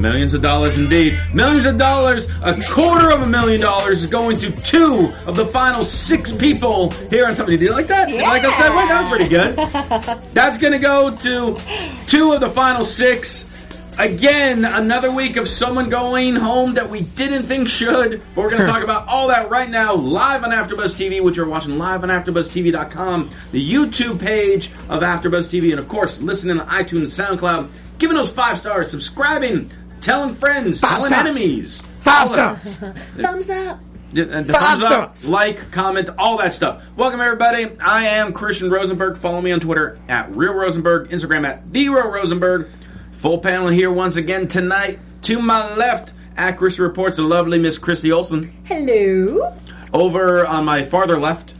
Millions of dollars indeed. Millions of dollars. A quarter of a million dollars is going to two of the final six people here on top. Did you like that? Yeah. Like I said, wait, that was pretty good. That's going to go to two of the final six. Again, another week of someone going home that we didn't think should. But we're going to talk about all that right now, live on AfterBuzz TV, which you're watching live on AfterBuzzTV.com, the YouTube page of AfterBuzz TV, and of course, listen listening on iTunes, SoundCloud, giving those five stars, subscribing, telling friends, Five telling stars. enemies, Five all that. stars. Thumbs up. Yeah, and the Five thumbs up, stars. like, comment, all that stuff. Welcome everybody. I am Christian Rosenberg. Follow me on Twitter at Real Rosenberg, Instagram at The Real Rosenberg. Full panel here once again tonight. To my left, at Christy Reports, the lovely Miss Christy Olson. Hello. Over on my farther left,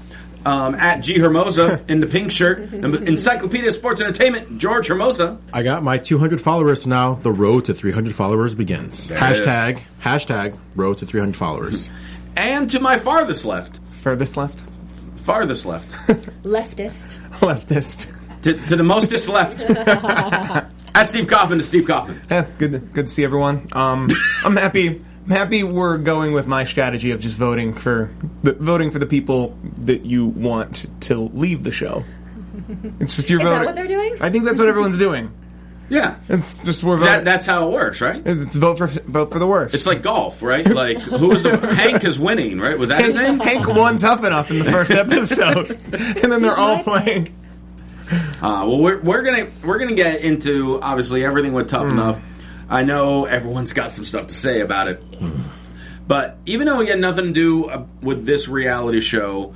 um, at G Hermoza in the pink shirt, Encyclopedia of Sports Entertainment, George Hermoza. I got my 200 followers now. The road to 300 followers begins. it hashtag, hashtag, road to 300 followers. And to my farthest left, Furthest left? farthest left, Leftist. Leftist. to, to the mostest left, at Steve Kaufman to Steve Kaufman. Yeah, good. To, good to see everyone. Um, I'm happy. I'm happy we're going with my strategy of just voting for the, voting for the people that you want to leave the show. It's just your vote. Is voting. that what they're doing? I think that's what everyone's doing. Yeah. It's just we're That, voting. that's how it works, right? it's vote for vote for the worst. It's like golf, right? Like who was the Hank is winning, right? Was that his name? Hank won tough enough in the first episode, and then they're all playing. Uh, well, we're, we're gonna we're gonna get into obviously everything with tough enough. I know everyone's got some stuff to say about it, but even though we had nothing to do uh, with this reality show,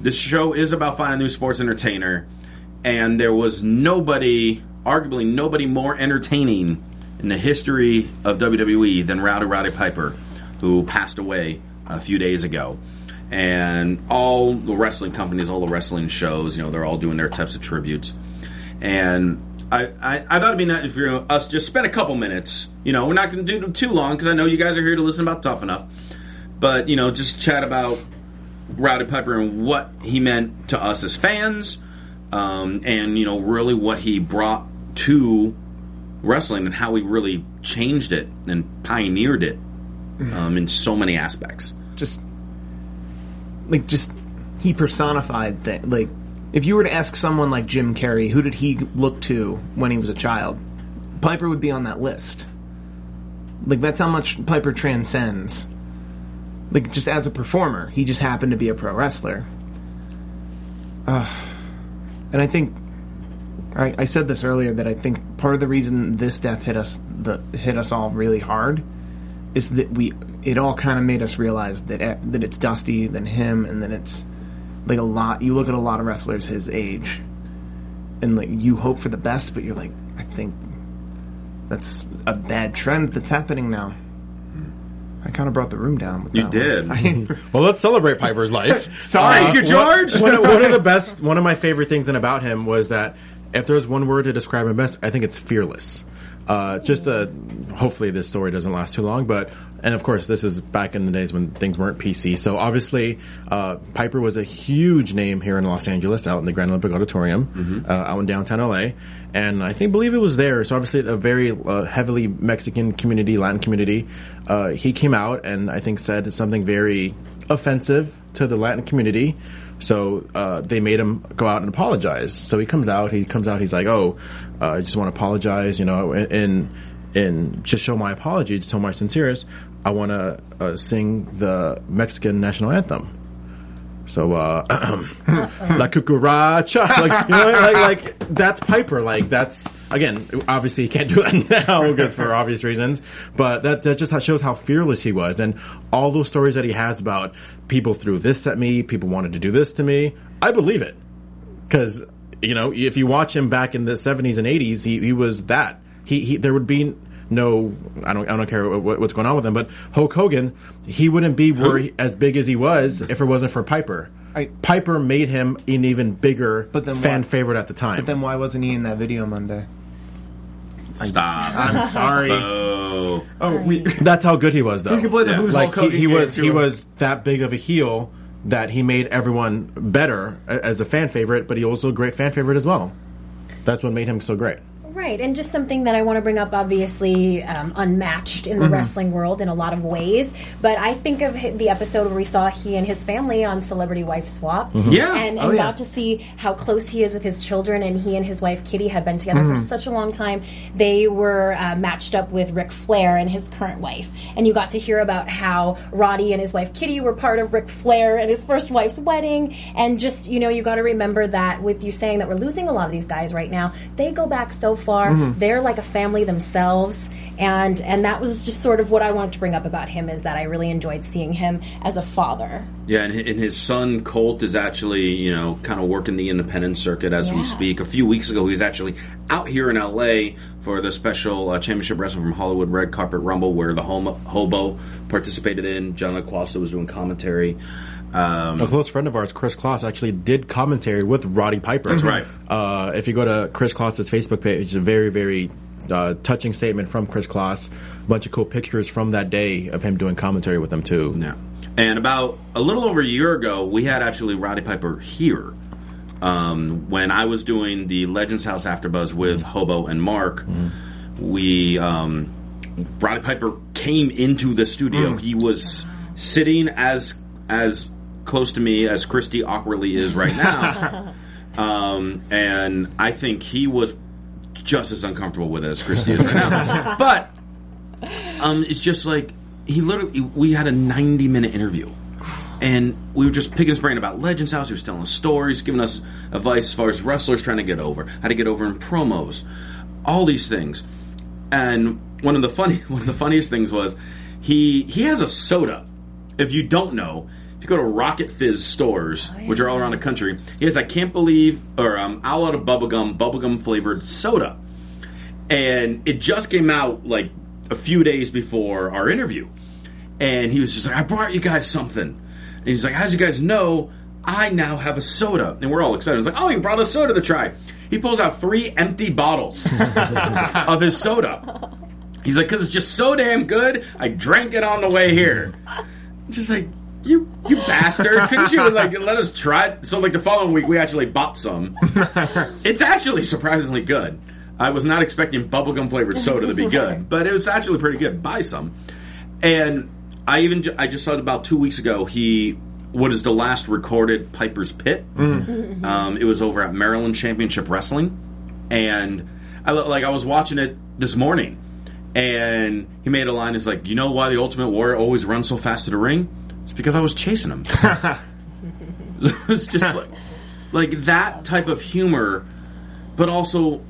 this show is about finding a new sports entertainer, and there was nobody, arguably nobody, more entertaining in the history of WWE than Rowdy Roddy Piper, who passed away a few days ago. And all the wrestling companies, all the wrestling shows, you know, they're all doing their types of tributes. And I, I, I thought it'd be nice if you know, us just spend a couple minutes. You know, we're not going to do too long because I know you guys are here to listen about Tough Enough. But, you know, just chat about Rowdy Piper and what he meant to us as fans, um, and you know, really what he brought to wrestling and how he really changed it and pioneered it um, in so many aspects. just like just he personified that like if you were to ask someone like Jim Carrey who did he look to when he was a child? Piper would be on that list. Like that's how much Piper transcends. Like just as a performer he just happened to be a pro wrestler. Uh, and I think I, I said this earlier that I think part of the reason this death hit us the hit us all really hard is that we it all kind of made us realize that that it's Dusty, then him, and then it's like a lot. You look at a lot of wrestlers his age, and like you hope for the best, but you're like, I think that's a bad trend that's happening now. I kind of brought the room down. With You that did. One. I- Well, let's celebrate Piper's life. Sorry, uh, Thank you, one- George. One, one of the best, one of my favorite things and about him was that if there's one word to describe him best, I think it's fearless. Uh, just uh, hopefully this story doesn't last too long, but and of course this is back in the days when things weren't PC. So obviously, uh, Piper was a huge name here in Los Angeles, out in the Grand Olympic Auditorium, uh, out in downtown LA, and I think believe it was there. So obviously a very uh, heavily Mexican community, Latin community. Uh, he came out and I think said something very offensive to the Latin community. So uh, they made him go out and apologize. So he comes out. He comes out. He's like, "Oh, uh, I just want to apologize," you know, and and, just show my apology, to show my sincerest. I want to uh, sing the Mexican national anthem. So, uh, La Cucaracha, like, you know, like, like, that's Piper. Like, that's, again, obviously he can't do that now because for obvious reasons, but that, that just shows how fearless he was. And all those stories that he has about people threw this at me, people wanted to do this to me, I believe it. Cause, you know, if you watch him back in the 70s and 80s, he, he was that. He, he, there would be no, I don't, I don't care what, what's going on with him, but Hulk Hogan, he wouldn't be where he, as big as he was if it wasn't for Piper. I- Piper made him an even bigger But then fan why- favorite at the time. But then why wasn't he in that video Monday? Stop. I'm sorry. Oh. oh, we. That's how good he was, though. We can play the Yeah. Who's like Hulk he, he was, he was that big of a heel that he made everyone better as a fan favorite, but he also a great fan favorite as well. That's what made him so great. Right, and just something that I want to bring up, obviously um, unmatched in the wrestling world in a lot of ways. But I think of the episode where we saw he and his family on Celebrity Wife Swap. Yeah. And, and Oh, yeah. got to see how close he is with his children, and he and his wife Kitty had been together for such a long time. They were uh, matched up with Ric Flair and his current wife. And you got to hear about how Roddy and his wife Kitty were part of Ric Flair and his first wife's wedding. And just, you know, you got to remember that with you saying that we're losing a lot of these guys right now, they go back so far. They're like a family themselves. And and that was just sort of what I wanted to bring up about him is that I really enjoyed seeing him as a father. Yeah, and, and his son Colt is actually, you know, kind of working the independent circuit as Yeah. we speak. A few weeks ago, he was actually out here in LA for the special uh, championship wrestling from Hollywood Red Carpet Rumble, where the homo, hobo participated in. John LaQuasta was doing commentary. Um, A close friend of ours, Chris Kloss, actually did commentary with Roddy Piper. That's right. Uh, if you go to Chris Kloss's Facebook page, it's a very, very uh, touching statement from Chris Kloss. A bunch of cool pictures from that day of him doing commentary with them too. Yeah. And about a little over a year ago, we had actually Roddy Piper here. Um, when I was doing the Legends House Afterbuzz with Hobo and Mark, we um, Roddy Piper came into the studio. He was sitting as as close to me as Christy awkwardly is right now, um, and I think he was just as uncomfortable with it as Christy is now. but um, it's just like he literally. We had a ninety minute interview, and we were just picking his brain about Legends House. He was telling us stories, giving us advice as far as wrestlers trying to get over, how to get over in promos, all these things. And one of the funny, one of the funniest things was he he has a soda. If you don't know, you go to Rocket Fizz stores, which are all around the country, he has I can't believe or um, owl out of bubblegum bubblegum flavored soda and it just came out like a few days before our interview. And he was just like, I brought you guys something. And he's like, How'd you guys know I now have a soda? And we're all excited. He's like, Oh, he brought a soda to try. He pulls out three empty bottles of his soda. He's like, Because it's just so damn good, I drank it on the way here. Just like, you, you bastard! Couldn't you like let us try? it? So like the following week, we actually bought some. It's actually surprisingly good. I was not expecting bubblegum flavored soda to be good, but it was actually pretty good. Buy some. And I even I just saw it about two weeks ago. He what is the last recorded Piper's Pit? Um, it was over at Maryland Championship Wrestling, and I like I was watching it this morning, and he made a line. It's like, you know why the Ultimate Warrior always runs so fast to the ring? It's because I was chasing him. it's just like, like that type of humor, but also,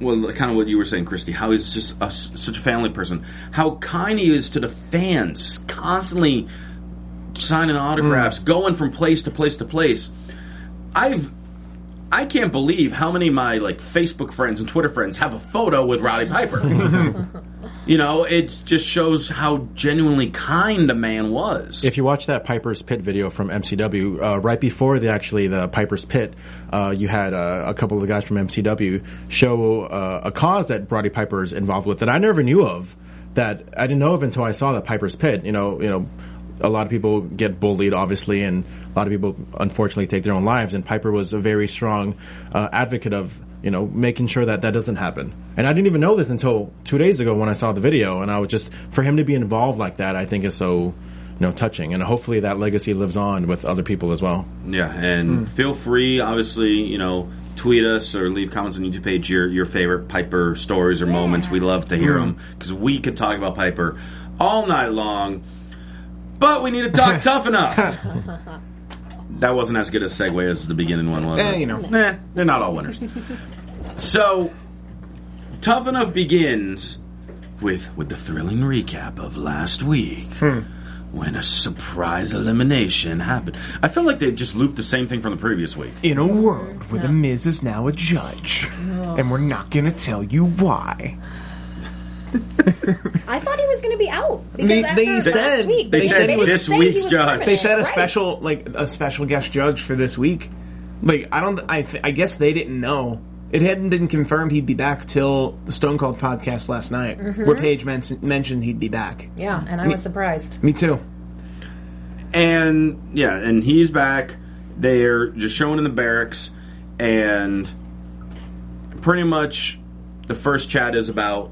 well, kind of what you were saying, Christy. How he's just a, such a family person. How kind he is to the fans, constantly signing autographs, mm. going from place to place to place. I've. I can't believe how many of my like Facebook friends and Twitter friends have a photo with Roddy Piper. you know, it just shows how genuinely kind a man was. If you watch that Piper's Pit video from MCW, uh, right before the actually the Piper's Pit, uh, you had uh, a couple of the guys from MCW show uh, a cause that Roddy Piper is involved with that I never knew of. That I didn't know of until I saw the Piper's Pit. You know, you know, a lot of people get bullied, obviously, and a lot of people unfortunately take their own lives. And Piper was a very strong uh, advocate of you know making sure that that doesn't happen. And I didn't even know this until two days ago when I saw the video, and I was just for him to be involved like that, I think is so you know touching, and hopefully that legacy lives on with other people as well. Yeah, and hmm. feel free, obviously, you know, tweet us or leave comments on YouTube page your your favorite Piper stories or moments. We love to hear hmm. them because we could talk about Piper all night long, but we need to talk tough enough. that wasn't as good a segue as the beginning one was. Eh, it? you know. Nah, they're not all winners. so, Tough Enough begins with with the thrilling recap of last week. When a surprise elimination happened. I feel like they just looped the same thing from the previous week. In a world where the Miz is now a judge, and we're not going to tell you why. I thought he was going to be out because They- after they last said- week, they said didn't this say week's judge. They said a right. special, like a special guest judge for this week. Like I don't, I, th- I guess they didn't know. It hadn't been confirmed he'd be back till the Stone Cold podcast last night, Mm-hmm. where Paige men- mentioned he'd be back. Yeah, and I was surprised. Me too. And yeah, and he's back. They're just showing in the barracks, and pretty much the first chat is about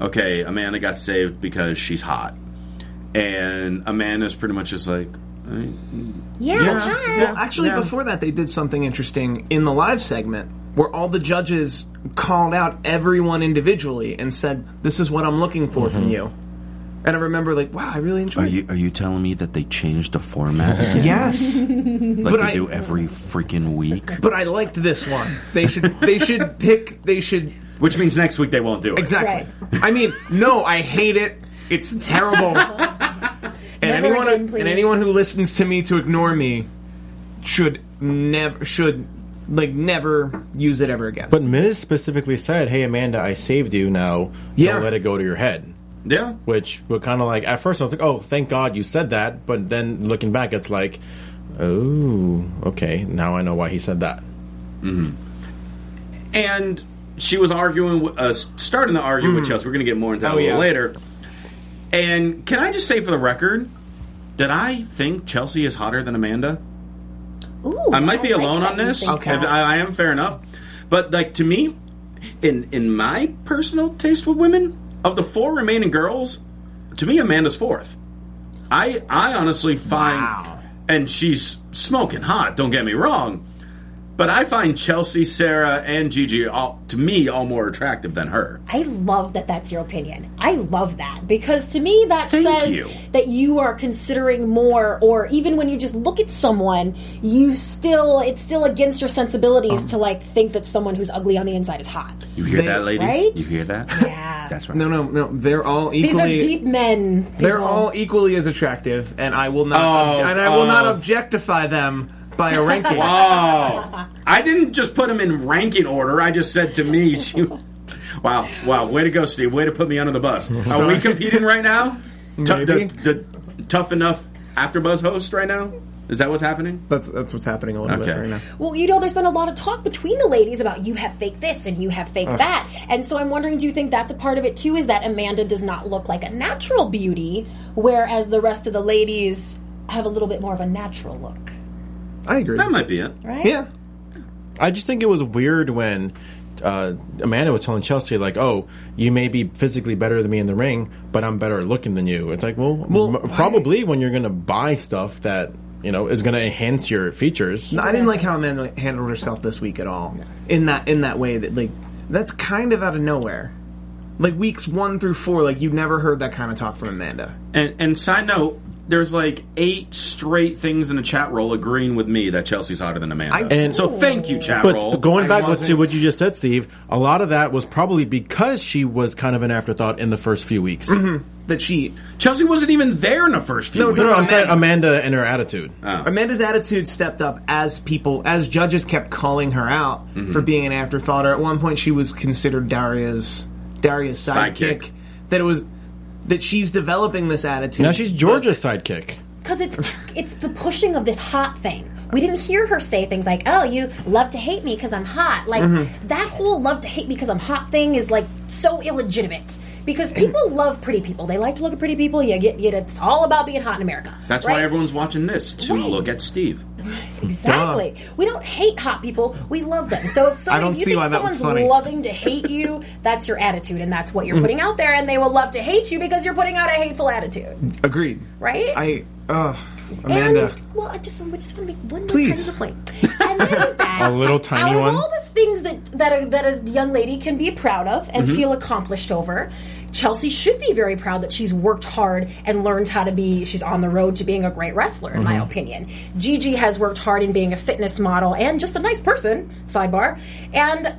okay, Amanda got saved because she's hot, and Amanda's pretty much just like, Yeah, hi. Well, actually, Yeah. before that, they did something interesting in the live segment where all the judges called out everyone individually and said, "This is what I'm looking for from mm-hmm. you." And I remember, like, wow, I really enjoyed. are it. you are you telling me that they changed the format Yes, like But they I- do every freaking week? but I liked this one. They should. They should pick. They should Which means next week they won't do it. exactly. I mean, no, I hate it. It's terrible. and Never anyone, again, please. and anyone who listens to me to ignore me should never should like never use it ever again. But Miz specifically said, "Hey Amanda, I saved you. Now Yeah. don't let it go to your head." Yeah. Which were kind of like at first I was like, "Oh, thank God you said that," but then looking back, it's like, "Oh, okay, now I know why he said that." Mm-hmm. and she was arguing, uh, starting to argue with Chelsea. We're going to get more into that Oh, a little yeah. later. And can I just say for the record that I think Chelsea is hotter than Amanda? Ooh, I might be like alone that on this. Okay. I, I am fair enough, but like to me, in in my personal taste with women, of the four remaining girls, to me Amanda's fourth. I I honestly find, Wow. and she's smoking hot. Don't get me wrong, but I find Chelsea, Sarah, and Gigi all to me all more attractive than her. I love that that's your opinion. I love that because to me that Thank says you. that you are considering more, or even when you just look at someone, you still it's still against your sensibilities um. to like think that someone who's ugly on the inside is hot. You hear They- that, ladies? Right? You hear that? Yeah. That's right. no, no, no. They're all equally. These are deep men. They're all equally as attractive, and I will not. Oh, obje- and I will oh. not objectify them by a ranking. Oh, I didn't just put them in ranking order. I just said to me, she, "Wow, wow, way to go, Steve! Way to put me under the bus." Are we competing right now? Maybe. the, the tough enough after buzz host right now? Is that what's happening? That's that's what's happening a little bit right now. Well, you know, there's been a lot of talk between the ladies about you have fake this and you have fake that. And so I'm wondering, do you think that's a part of it too? Is that Amanda does not look like a natural beauty, whereas the rest of the ladies have a little bit more of a natural look, I agree. That might be it. right? Yeah. I just think it was weird when uh, Amanda was telling Chelsea, like, "Oh, you may be physically better than me in the ring, but I'm better looking than you." It's like, well, Well, m- probably when you're going to buy stuff that you know is going to enhance your features. No, I didn't like how Amanda handled herself this week at all. In that in that way that like that's kind of out of nowhere. Like weeks one through four, like you never heard that kind of talk from Amanda. And, and side note, there's like eight straight things in the chat roll agreeing with me that Chelsea's hotter than Amanda. I- And- so thank you, chat But roll. going back to what you just said, Steve, a lot of that was probably because she was kind of an afterthought in the first few weeks. Mm-hmm. That she Chelsea wasn't even there in the first few No, weeks. No, no, I'm Amanda. saying Amanda and her attitude. Oh. Amanda's attitude stepped up as people as judges kept calling her out mm-hmm. for being an afterthought. Or at one point, she was considered Daria's Daria's sidekick. Sidekick. That it was that she's developing this attitude. Now she's Georgia's sidekick. Because it's it's the pushing of this hot thing. We didn't hear her say things like, "Oh, you love to hate me because I'm hot." Like Mm-hmm. that whole "love to hate me because I'm hot" thing is like so illegitimate. Because people love pretty people. They like to look at pretty people. You get, you, it's all about being hot in America. That's right? why everyone's watching this to Right. look at Steve. Exactly. We don't hate hot people. We love them. So if if you think someone's loving to hate you, that's your attitude, and that's what you're putting out there. And they will love to hate you because you're putting out a hateful attitude, agreed. right? I uh Amanda. And, well, I just, I just want to make one more Please. tiny point. And that is that. A little tiny out of all the things that that a, that a young lady can be proud of Mm-hmm. and feel accomplished over, Chelsea should be very proud that she's worked hard and learned how to be, she's on the road to being a great wrestler, in my mm-hmm. opinion. Gigi has worked hard in being a fitness model and just a nice person, sidebar. And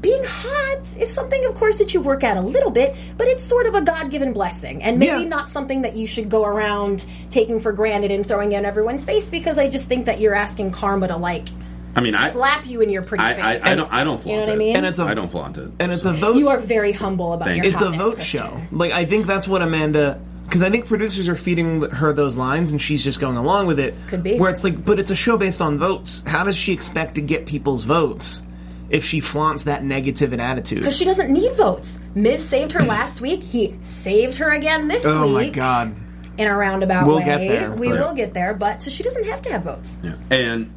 being hot is something, of course, that you work at a little bit, but it's sort of a God given blessing. And maybe Yeah. not something that you should go around taking for granted and throwing in everyone's face because I just think that you're asking karma to, like, I mean, I, slap you in your pretty I, face. I, I don't, I don't flaunt You know what it. I mean? And it's a I don't flaunt it. and it's a vote. you are very humble about Thank your it's a vote Christian. show. Like I think that's what Amanda. Because I think producers are feeding her those lines, and she's just going along with it. Could be. Where it's like, but it's a show based on votes. How does she expect to get people's votes if she flaunts that negative an attitude? Because she doesn't need votes. Miz saved her last week. He saved her again this oh week. my god! In a roundabout We'll way. get there, we oh, will get there, but so she doesn't have to have votes. Yeah. And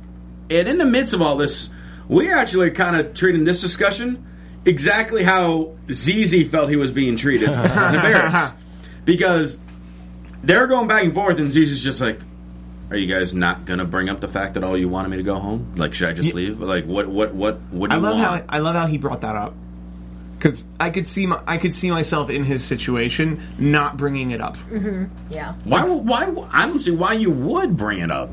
and in the midst of all this, we're actually kind of treating this discussion exactly how ZZ felt he was being treated in the barracks. Because they're going back and forth, and ZZ's just like, "Are you guys not going to bring up the fact that all you wanted me to go home? Like, should I just leave? Like, what, what, what, what do I you love want?" how I love how he brought that up because I could see my, I could see myself in his situation not bringing it up. Mm-hmm. Yeah. why? Why? I don't see why you would bring it up.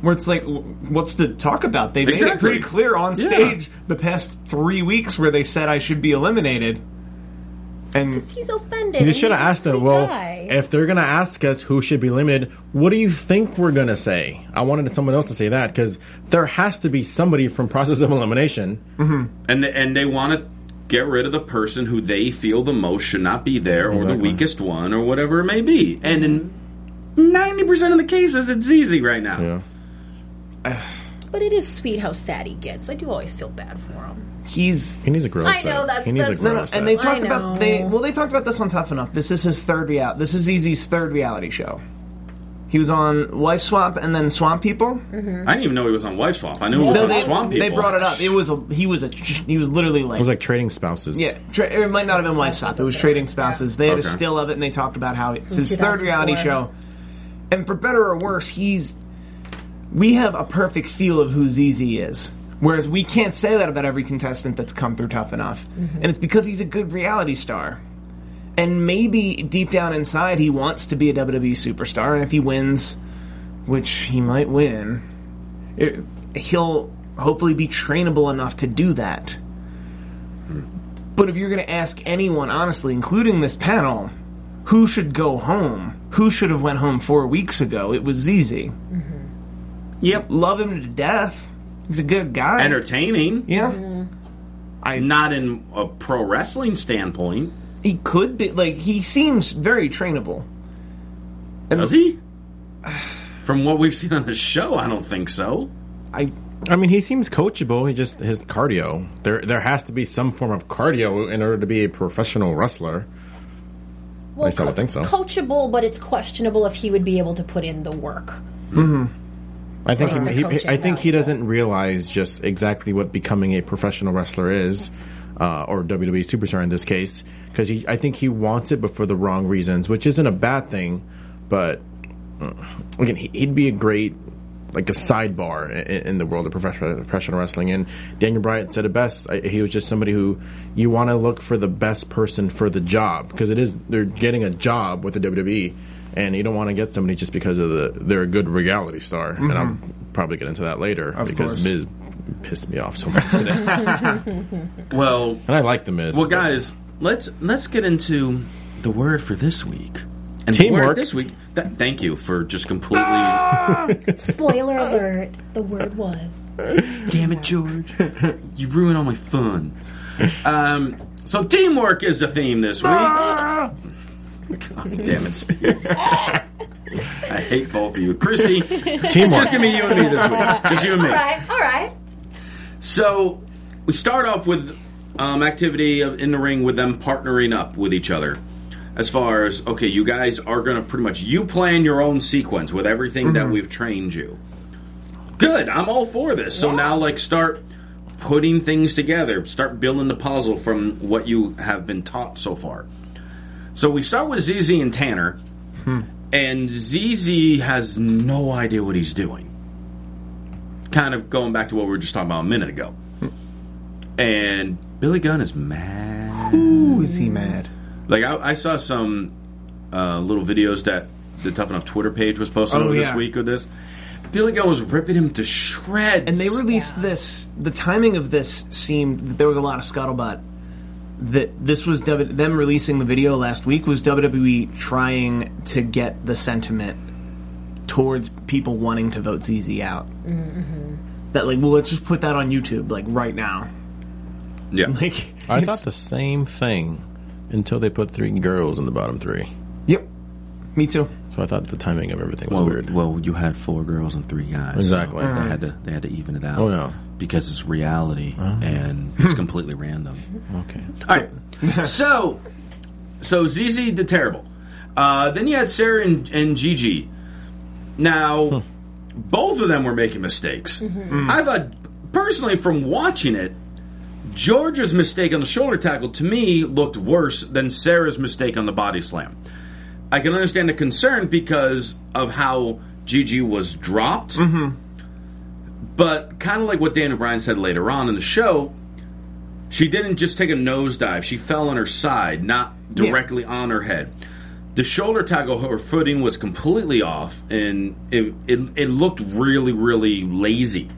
Where it's like, what's to talk about? They made it pretty clear on Yeah. stage the past three weeks where they said I should be eliminated. And He's offended. You should have asked her. sweet Well, guy. if they're gonna ask us who should be limited, what do you think we're gonna say? I wanted someone else to say that because there has to be somebody from process of elimination. and and they want to get rid of the person who they feel the most should not be there, or the weakest one, or whatever it may be. And in ninety percent of the cases, it's easy right now. Yeah, but it is sweet how sad he gets. I do always feel bad for him. he's he needs a grow. I set. know, that's- he needs a that's- grow. No, no, set. and they I talked about they well they talked about this on Tough Enough. This is his third real. This is ZZ's third reality show. He was on Wife Swap and then Swamp People. Mm-hmm. I didn't even know he was on Wife Swap. I knew he was No, on they, Swamp People. they brought it up. It was a he was a he was literally like, it was like trading spouses. yeah. Tra- it might not have been Wife Swap. It was Trading Spouses. They had Okay. a still of it and they talked about how it's his third 2004. reality show. And for better or worse, he's we have a perfect feel of who ZZ is. Whereas we can't say that about every contestant that's come through Tough Enough. Mm-hmm. And it's because he's a good reality star. And maybe deep down inside he wants to be a WWE superstar, and if he wins, which he might win, it, he'll hopefully be trainable enough to do that. But if you're going to ask anyone, honestly, including this panel, who should go home, who should have went home four weeks ago, it was ZZ. Yep. Love him to death. He's a good guy. Entertaining. yeah. Mm-hmm. I Not in a pro wrestling standpoint. he could be like he seems very trainable. And Does he? From what we've seen on the show, I don't think so. I I mean, he seems coachable. He just his cardio. There, there has to be some form of cardio in order to be a professional wrestler. Well, least I would think so. Coachable, but it's questionable if he would be able to put in the work. Mm-hmm. I think he, he, I think he doesn't realize just exactly what becoming a professional wrestler is, uh, or WWE superstar in this case, because he I think he wants it, but for the wrong reasons, which isn't a bad thing. But uh, again, he, he'd be a great like a sidebar in, in the world of professional professional wrestling. And Daniel Bryan said it best. He was just somebody who you want to look for the best person for the job because it is they're getting a job with the WWE. And you don't want to get somebody just because of the they're a good reality star, and I'll probably get into that later because course. Miz pissed me off so much today, Well, and I like the Miz. well, but- guys, let's let's get into the word for this week. And the Teamwork. word this week. Th- thank you for just completely. Spoiler alert: the word was. Damn it, George! You ruin all my fun. Um, so teamwork is the theme this week. God damn it, Steve. I hate both of you, Chrissy. It's just gonna be you and me this week. Just you and me. All right, all right. So we start off with um, activity of- in the ring with them partnering up with each other. As far as okay, you guys are going to pretty much you plan your own sequence with everything that we've trained you. Good, I'm all for this. So Yeah. now, like, start putting things together. Start building the puzzle from what you have been taught so far. So we start with ZZ and Tanner, and ZZ has no idea what he's doing kind of going back to what we were just talking about a minute ago. And Billy Gunn is mad. Ooh, is he mad? Like I, I saw some uh, little videos that the Tough Enough Twitter page was posting Oh, over this week with this. Billy Gunn was ripping him to shreds, And they released this. The timing of this seemed that there was a lot of scuttlebutt. That this was W- them releasing the video last week was WWE trying to get the sentiment towards people wanting to vote ZZ out. Mm-hmm. That like, well, let's just put that on YouTube like right now. yeah. Like, I thought the same thing until they put three girls in the bottom three. Yep, me too. So I thought the timing of everything was Well, weird. well, you had four girls and three guys. Exactly. so they had mm-hmm. to they had to even it out. Oh, no. Because it's reality oh. and it's completely random. okay. All right, so so ZZ did terrible. Uh, then you had Sarah and, and Gigi. Now, both of them were making mistakes. Mm-hmm. Mm. I thought personally, from watching it, Georgia's mistake on the shoulder tackle to me looked worse than Sarah's mistake on the body slam. I can understand the concern because of how Gigi was dropped. Mm-hmm. But kind of like what Daniel Bryan said later on in the show, she didn't just take a nosedive. She fell on her side, not directly on her head. The shoulder tackle, her footing was completely off, and it, it, it looked really, really lazy.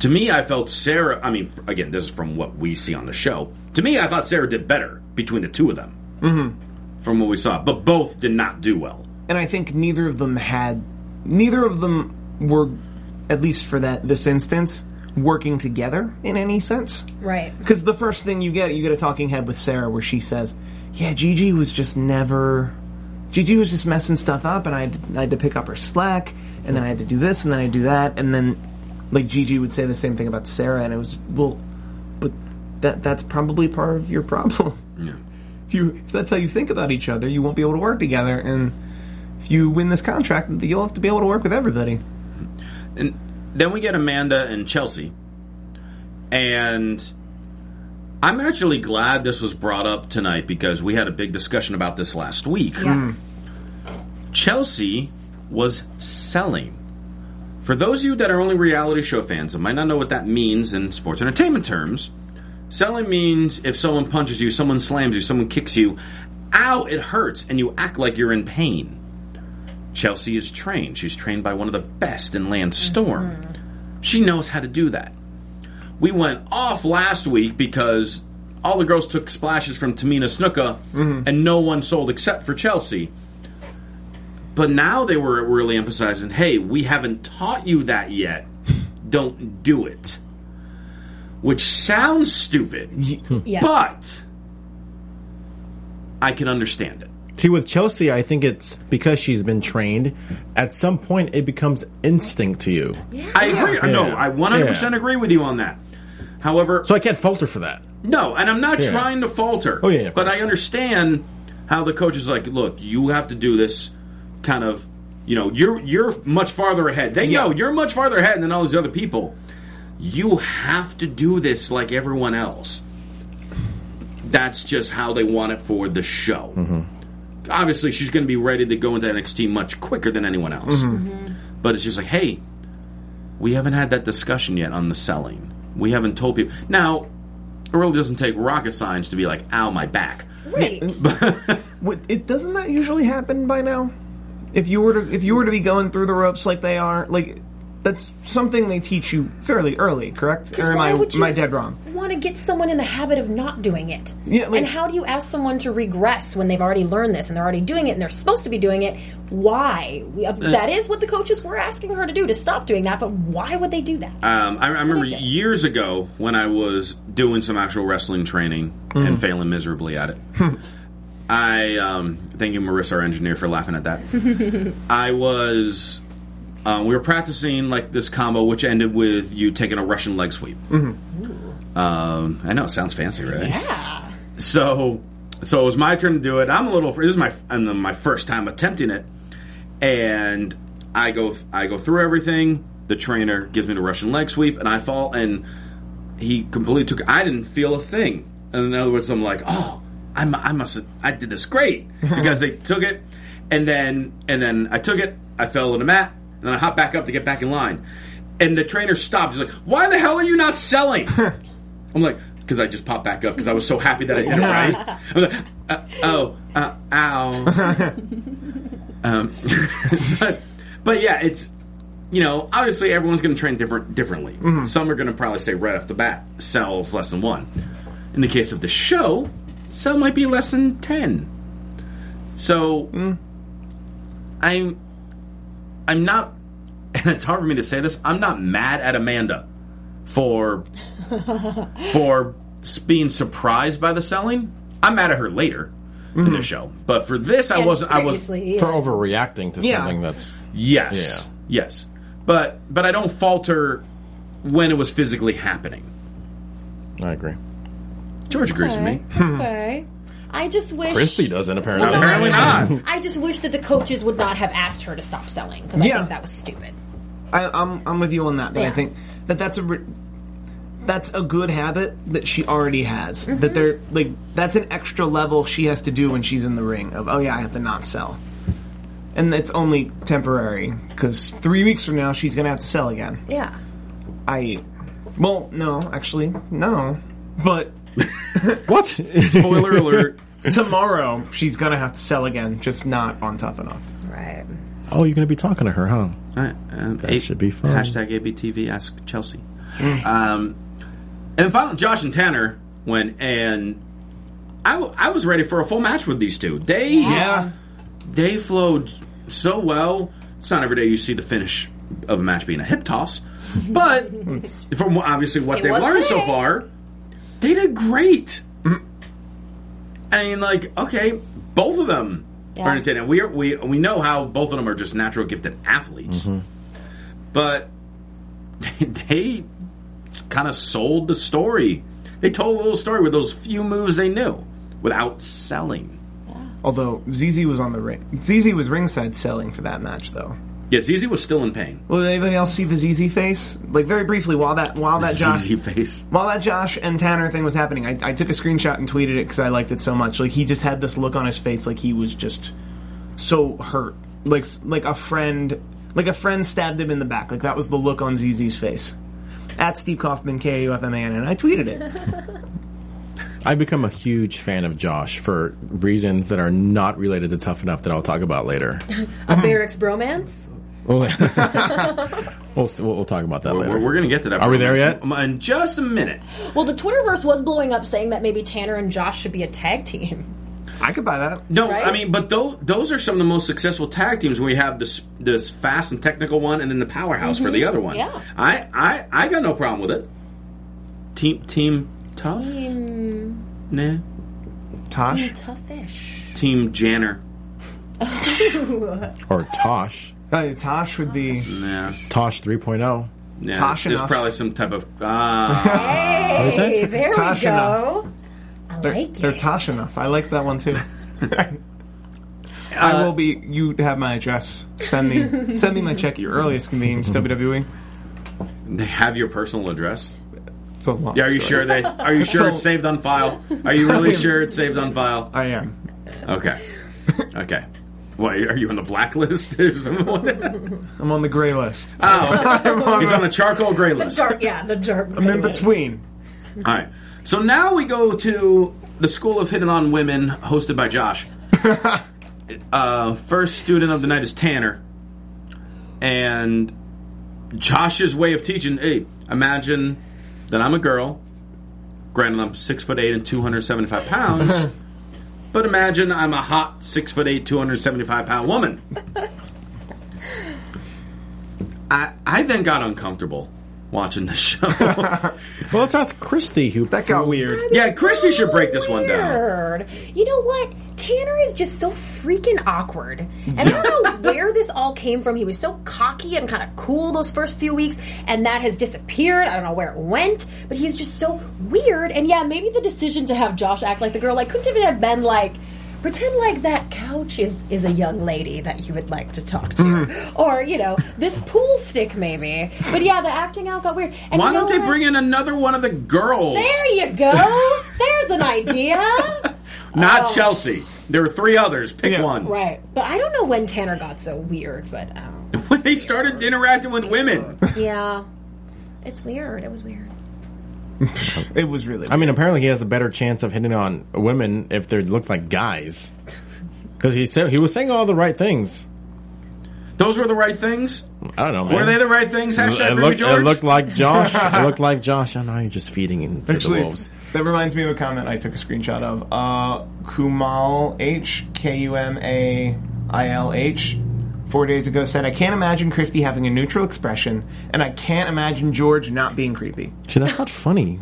To me, I felt Sarah. I mean, again, this is from what we see on the show. To me, I thought Sarah did better between the two of them mm-hmm. from what we saw, but both did not do well. and I think neither of them had, neither of them were, at least for that this instance, working together in any sense. Right. Because the first thing you get, you get a talking head with Sarah where she says, "Yeah, Gigi was just never." Gigi was just messing stuff up, and I had, I had to pick up her slack, and then I had to do this, and then I do that, and then like Gigi would say the same thing about Sarah, and it was well, but that that's probably part of your problem. Yeah. If you if that's how you think about each other, you won't be able to work together, and if you win this contract, you'll have to be able to work with everybody. And then we get Amanda and Chelsea. And I'm actually glad this was brought up tonight because we had a big discussion about this last week. Yes. Hmm. Chelsea was selling. For those of you that are only reality show fans and might not know what that means in sports entertainment terms, selling means if someone punches you, someone slams you, someone kicks you, ow, it hurts, and you act like you're in pain. Chelsea is trained. She's trained by one of the best in Lance mm-hmm. Storm. She knows how to do that. We went off last week because all the girls took splashes from Tamina Snuka mm-hmm. and no one sold except for Chelsea. But now they were really emphasizing, hey, we haven't taught you that yet. Don't do it. Which sounds stupid, hmm. Yes. but I can understand it. See, with Chelsea, I think it's because she's been trained. At some point, it becomes instinct to you. I agree. No, I 100% Yeah. agree with you on that. However, So I can't falter for that. No, and I'm not Yeah. trying to falter. Oh, yeah, but course. I understand how the coach is like, look, you have to do this kind of, you know, you're you're much farther ahead. They know you're much farther ahead than all these other people. You have to do this like everyone else. That's just how they want it for the show. Mm-hmm. Obviously, she's going to be ready to go into NXT much quicker than anyone else. Mm-hmm. But it's just like, hey, we haven't had that discussion yet on the selling. We haven't told people. Now, it really doesn't take rocket science to be like, ow, my back. Right. It doesn't that usually happen by now? If you were to if you were to be going through the ropes like they are, like that's something they teach you fairly early, correct? Or am why I would you am I dead wrong? Want to get someone in the habit of not doing it? Yeah, like- and how do you ask someone to regress when they've already learned this and they're already doing it and they're supposed to be doing it? Why? Uh, that is what the coaches were asking her to do to stop doing that. But why would they do that? Um, I, I remember Okay. years ago when I was doing some actual wrestling training and failing miserably at it. I um, thank you, Marissa, our engineer, for laughing at that. I was um, we were practicing like this combo, which ended with you taking a Russian leg sweep. Um, I know it sounds fancy, right? Yeah. So, so it was my turn to do it. I'm a little. This is my I'm my first time attempting it, and I go I go through everything. The trainer gives me the Russian leg sweep, and I fall, and he completely took. I didn't feel a thing. And in other words, I'm like, oh, I'm, I must have, I did this great because they took it, and then and then I took it. I fell on the mat, and then I hop back up to get back in line. And the trainer stopped. He's like, "Why the hell are you not selling?" I'm like, because I just popped back up because I was so happy that I did it right. I was like, uh, oh, uh, ow. um, but, but yeah, it's you know obviously everyone's going to train different differently. Some are going to probably say right off the bat cells less than one. In the case of the show, cell might be less than ten. So I'm I'm not, and it's hard for me to say this. I'm not mad at Amanda for for being surprised by the selling. I'm mad at her later in the mm-hmm. show, but for this, I wasn't. I was yeah. For overreacting to Yeah. something that's yes, yeah. yes, but but I don't falter when it was physically happening. I agree. George agrees with me. Okay. I just wish. Christy doesn't apparently. Well, Apparently I, not. I just wish that the coaches would not have asked her to stop selling because I Yeah. think that was stupid. I, I'm I'm with you on that. That I Yeah. think that that's a re- that's a good habit that she already has. Mm-hmm. That they're like that's an extra level she has to do when she's in the ring. Of oh yeah, I have to not sell, and it's only temporary because three weeks from now she's gonna have to sell again. Yeah. I well no actually no, but What? Spoiler alert. tomorrow she's gonna have to sell again, just not on tough enough. Right. oh, you're going to be talking to her, huh? All right, um, That should be fun. Hashtag ABTV Ask Chelsea. Um, and finally, Josh and Tanner went, and I, w- I was ready for a full match with these two. They Yeah, they flowed so well. It's not every day you see the finish of a match being a hip toss, but from obviously what It they've was learned so far, they did great. I mean, like, okay, both of them Yeah. are entertaining. We are, we we know how both of them are just natural gifted athletes, mm-hmm. but they kind of sold the story. They told a little story with those few moves they knew without selling. although ZZ was on the ring. ZZ was ringside selling for that match though. Yes, ZZ was still in pain. Well, did anybody else see the ZZ face? Like very briefly, while that while that Josh ZZ face. while that Josh and Tanner thing was happening, I, I took a screenshot and tweeted it because I liked it so much. Like he just had this look on his face, like he was just so hurt, like like a friend, like a friend stabbed him in the back. Like that was the look on ZZ's face. At Steve Kaufman, K A U F M A N, and I tweeted it. I've become a huge fan of Josh for reasons that are not related to Tough Enough that I'll talk about later. A Barracks bromance? Oh, we'll, we'll, see- we'll, we'll talk about that We're, later. we're going to get to that. Are we there yet? In just a minute. Well, the Twitterverse was blowing up saying that maybe Tanner and Josh should be a tag team. I could buy that. No, Right? I mean, but those those are some of the most successful tag teams. When we have this this fast and technical one, and then the powerhouse for the mm-hmm. other one. Yeah. I, I I got no problem with it. Team Team Tough. Nah. Tosh, Team Toughish. Team Janner. or Tosh. Uh, Tosh would be. Nah. Tosh oh. 3.0. Yeah. Tosh There's enough. probably some type of ah. Hey, there Tosh we go. I They're, like they're it. Tosh enough. I like that one too. I will be. You have my address. Send me. send me my check at your earliest convenience. WWE. they have your personal address. It's a long Yeah, are you story. sure they? Are you sure it's saved on file? Are you really sure it's saved on file? I am. Okay. Okay. What are you on the blacklist or something? I'm on the gray list. Oh, he's on the charcoal gray list. Dark, yeah, the dark. I'm in between. All right. So now we go to the School of Hidden on Women, hosted by Josh. uh, first student of the night is Tanner, and Josh's way of teaching. Hey, imagine that I'm a girl. Granted, I'm six foot eight and two hundred seventy five pounds. But imagine I'm a hot six foot eight, two hundred seventy five pound woman. I I then got uncomfortable watching the show. Well, that's, that's Christy who. That got weird. yeah, Christy should break this one down. You know what? Tanner is just so freaking awkward. And I don't know where this all came from. He was so cocky and kind of cool those first few weeks, and that has disappeared. I don't know where it went, but he's just so weird. And yeah, maybe the decision to have Josh act like the girl, like, couldn't even have been like, pretend like that couch is is a young lady that you would like to talk to, or you know, this pool stick maybe. But yeah, the acting out got weird. And Why you know don't they what? bring in another one of the girls? There you go. There's an idea. Not Oh. Chelsea. There were three others. Pick Yeah. one. Right. But I don't know when Tanner got so weird, but um, When they started interacting with women. yeah. It's weird. It was weird. It was really. I mean, apparently he has a better chance of hitting on women if they look like guys. Because he said he was saying all the right things. Those were the right things. I don't know, man. Were they the right things? Hashtag it, looked, George. it looked like Josh. it looked like Josh. I know you're just feeding into Actually, the wolves. that reminds me of a comment I took a screenshot of. Uh, Kumail H K U M A I L H four days ago said, "I can't imagine Christy having a neutral expression, and I can't imagine George not being creepy." See, that's not funny.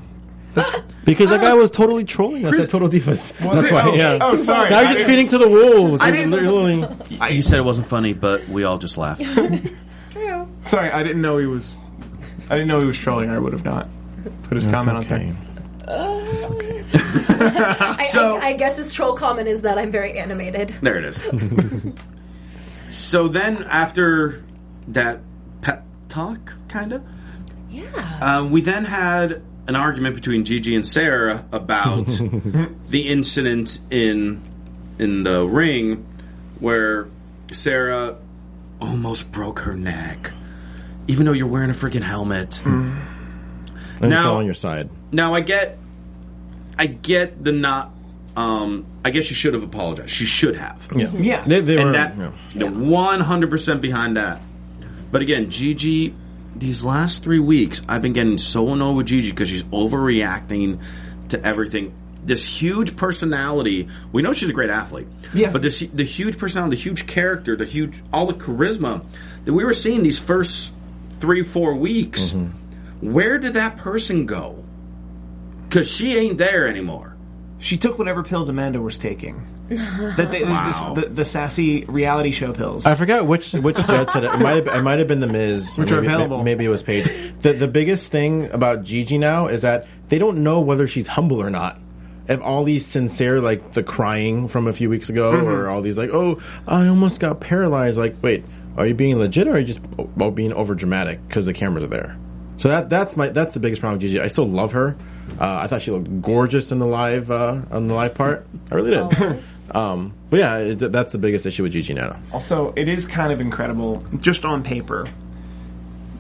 because that guy uh, was totally trolling us at Total Divas. that's it? why. Oh, yeah. oh, sorry. Now I you're just feeding to the wolves. I didn't- literally. you said it wasn't funny, but we all just laughed. it's True. Sorry, I didn't know he was. I didn't know he was trolling. I would have not put his That's comment okay. on It's okay. I, So- I, I guess his troll comment is that I'm very animated. There it is. So then, after that pep talk, kind of, Yeah. um, we then had an argument between Gigi and Sarah about the incident in in the ring where Sarah almost broke her neck, even though you're wearing a freaking helmet. And Now- fell on your side. Now I get, I get the not. Um, I guess she should have apologized. She should have. Yeah. Yes. They, they were, that yeah. one hundred percent behind that. But again, Gigi, these last three weeks, I've been getting so annoyed with Gigi because she's overreacting to everything. This huge personality. We know she's a great athlete. Yeah. But this the huge personality, the huge character, the huge all the charisma that we were seeing these first three four weeks. Mm-hmm. Where did that person go? Because she ain't there anymore. She took whatever pills Amanda was taking. that they, Wow. just, the, the sassy reality show pills. I forgot which which Jet said it. It might have it might have been the Miz, Which maybe, are available. Maybe it was Paige. The the biggest thing about Gigi now is that they don't know whether she's humble or not. If all these sincere, like the crying from a few weeks ago, Mm-hmm. or all these like, oh, I almost got paralyzed. Like, wait, are you being legit or are you just oh, being over dramatic because the cameras are there? So that that's my that's the biggest problem with Gigi. I still love her. Uh, I thought she looked gorgeous in the live uh, on the live part. I really did. um, but yeah, it, that's the biggest issue with Gigi now. Also, it is kind of incredible, just on paper,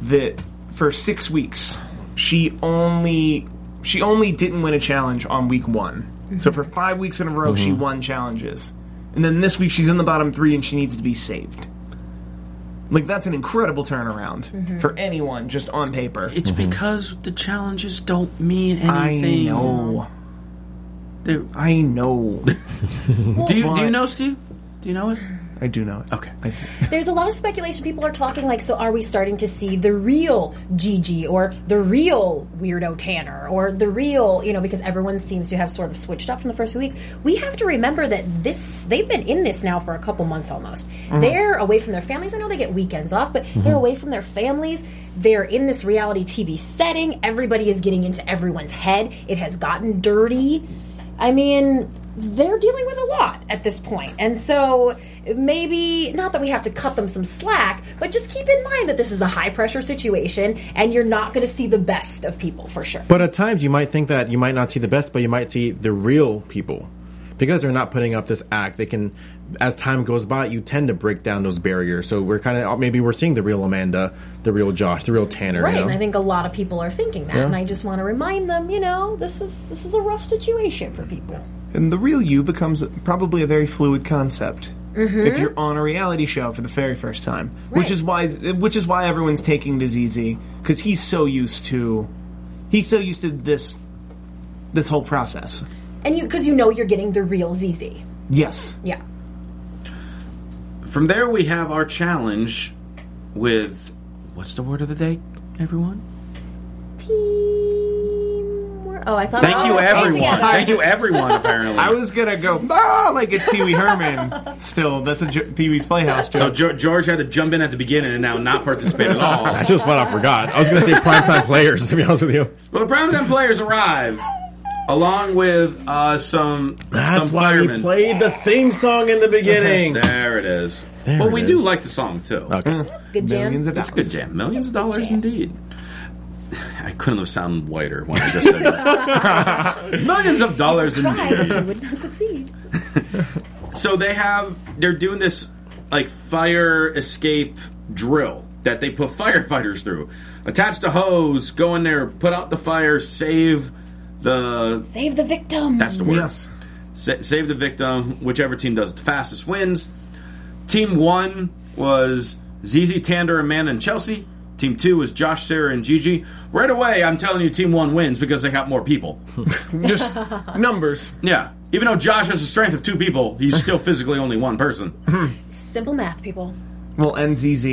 that for six weeks she only she only didn't win a challenge on week one. So for five weeks in a row, she won challenges, and then this week she's in the bottom three and she needs to be saved. Like that's an incredible turnaround mm-hmm. for anyone, just on paper. It's mm-hmm. because the challenges don't mean anything. I know. They're- I know. Do you do you know Steve? Do you know it? I do know it. Okay. I do. There's a lot of speculation. People are talking like, so are we starting to see the real Gigi or the real weirdo Tanner or the real, you know, because everyone seems to have sort of switched up from the first few weeks. We have to remember that this, they've been in this now for a couple months almost. Mm-hmm. They're away from their families. I know they get weekends off, but they're mm-hmm. away from their families. They're in this reality TV setting. Everybody is getting into everyone's head. It has gotten dirty. I mean, they're dealing with a lot at this point. And so maybe, not that we have to cut them some slack, but just keep in mind that this is a high pressure situation and you're not going to see the best of people for sure. But at times you might think that you might not see the best, but you might see the real people. Because they're not putting up this act, they can, as time goes by, you tend to break down those barriers. So we're kind of, maybe we're seeing the real Amanda, the real Josh, the real Tanner. Right, you know? and I think a lot of people are thinking that, Yeah. and I just want to remind them, you know, this is this is a rough situation for people. And the real you becomes probably a very fluid concept mm-hmm. if you're on a reality show for the very first time, which is why which is why everyone's taking to ZZ because he's so used to he's so used to this this whole process. And you, because you know you're getting the real ZZ. Yes, Yeah. From there, we have our challenge with what's the word of the day, everyone? Teamwork. Oh, I thought. Thank we you, all stayed everyone. Thank you, everyone. Apparently, I was gonna go ah, like it's Pee Wee Herman. Still, that's a jo- Pee Wee's Playhouse So joke. Geor- George had to jump in at the beginning and now not participate at all. I just flat out forgot. I was going to say primetime players, to be honest with you. Well, the Brown players arrive along with uh, some That's some why firemen. we played the theme song in the beginning. There it is. There well, it we do like the song too. okay. It's good jam. Millions of It's dollars. good jam. Millions of dollars indeed. I couldn't have sounded whiter when I just said that. Millions of dollars Try, but you would not succeed. So they have they're doing this like fire escape drill. that they put firefighters through. Attach the hose, go in there, put out the fire, save the. Save the victim. That's the word. Yes. Sa- save the victim. Whichever team does it the fastest wins. Team one was ZZ, Tanner, Amanda, and Chelsea. Team two was Josh, Sarah, and Gigi. Right away, I'm telling you, team one wins because they got more people. Just numbers. yeah. Even though Josh has the strength of two people, he's still physically only one person. Hmm. Simple math, people. Well, and ZZ,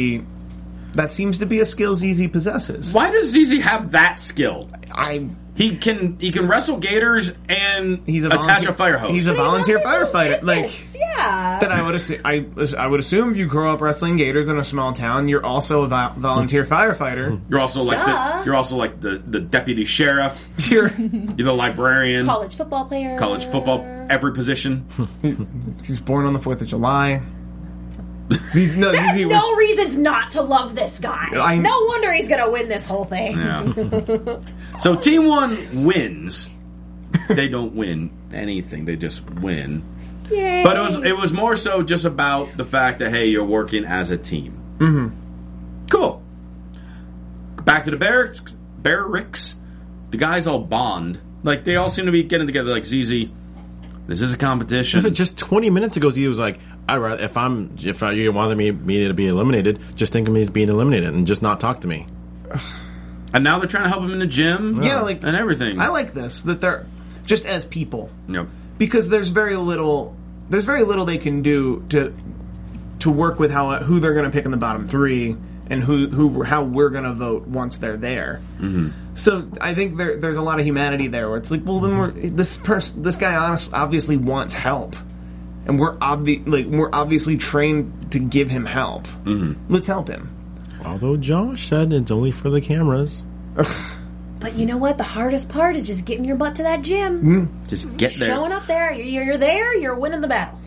that seems to be a skill ZZ possesses. Why does ZZ have that skill? I He can he can wrestle gators and he's a attach volunteer, a fire hose. He's a volunteer What are these little firefighter. Like yeah. that, I would assume. I I would assume if you grow up wrestling gators in a small town, you're also a vo- volunteer firefighter. you're also like the you're also like the, the deputy sheriff. You're You're the librarian. college football player. college football, every position. he was born on the Fourth of July. ZZ, no, There's ZZ was, no reasons not to love this guy. I- no wonder he's gonna win this whole thing. Yeah. so team one wins. They don't win anything. They just win. Yay. But it was it was more so just about the fact that hey, you're working as a team. Mm-hmm. Cool. Back to the barracks. Barracks. The guys all bond. Like they all seem to be getting together. Like ZZ. This is a competition. Just 20 minutes ago, he was like, "I'd rather if I'm if I, you wanted me, me to be eliminated, just think of me as being eliminated and just not talk to me." and now they're trying to help him in the gym. yeah, like and everything. I like this that they're just as people Yep. because there's very little there's very little they can do to to work with how who they're going to pick in the bottom three and who who how we're going to vote once they're there. Mm-hmm. So I think there there's a lot of humanity there where it's like, well, then we're this person this guy honest obviously wants help. And we're obvi- like we're obviously trained to give him help. Mm-hmm. Let's help him. Although Josh said it's only for the cameras. But you know what? The hardest part is just getting your butt to that gym, Just get there. showing up there. You're, you're there. You're winning the battle.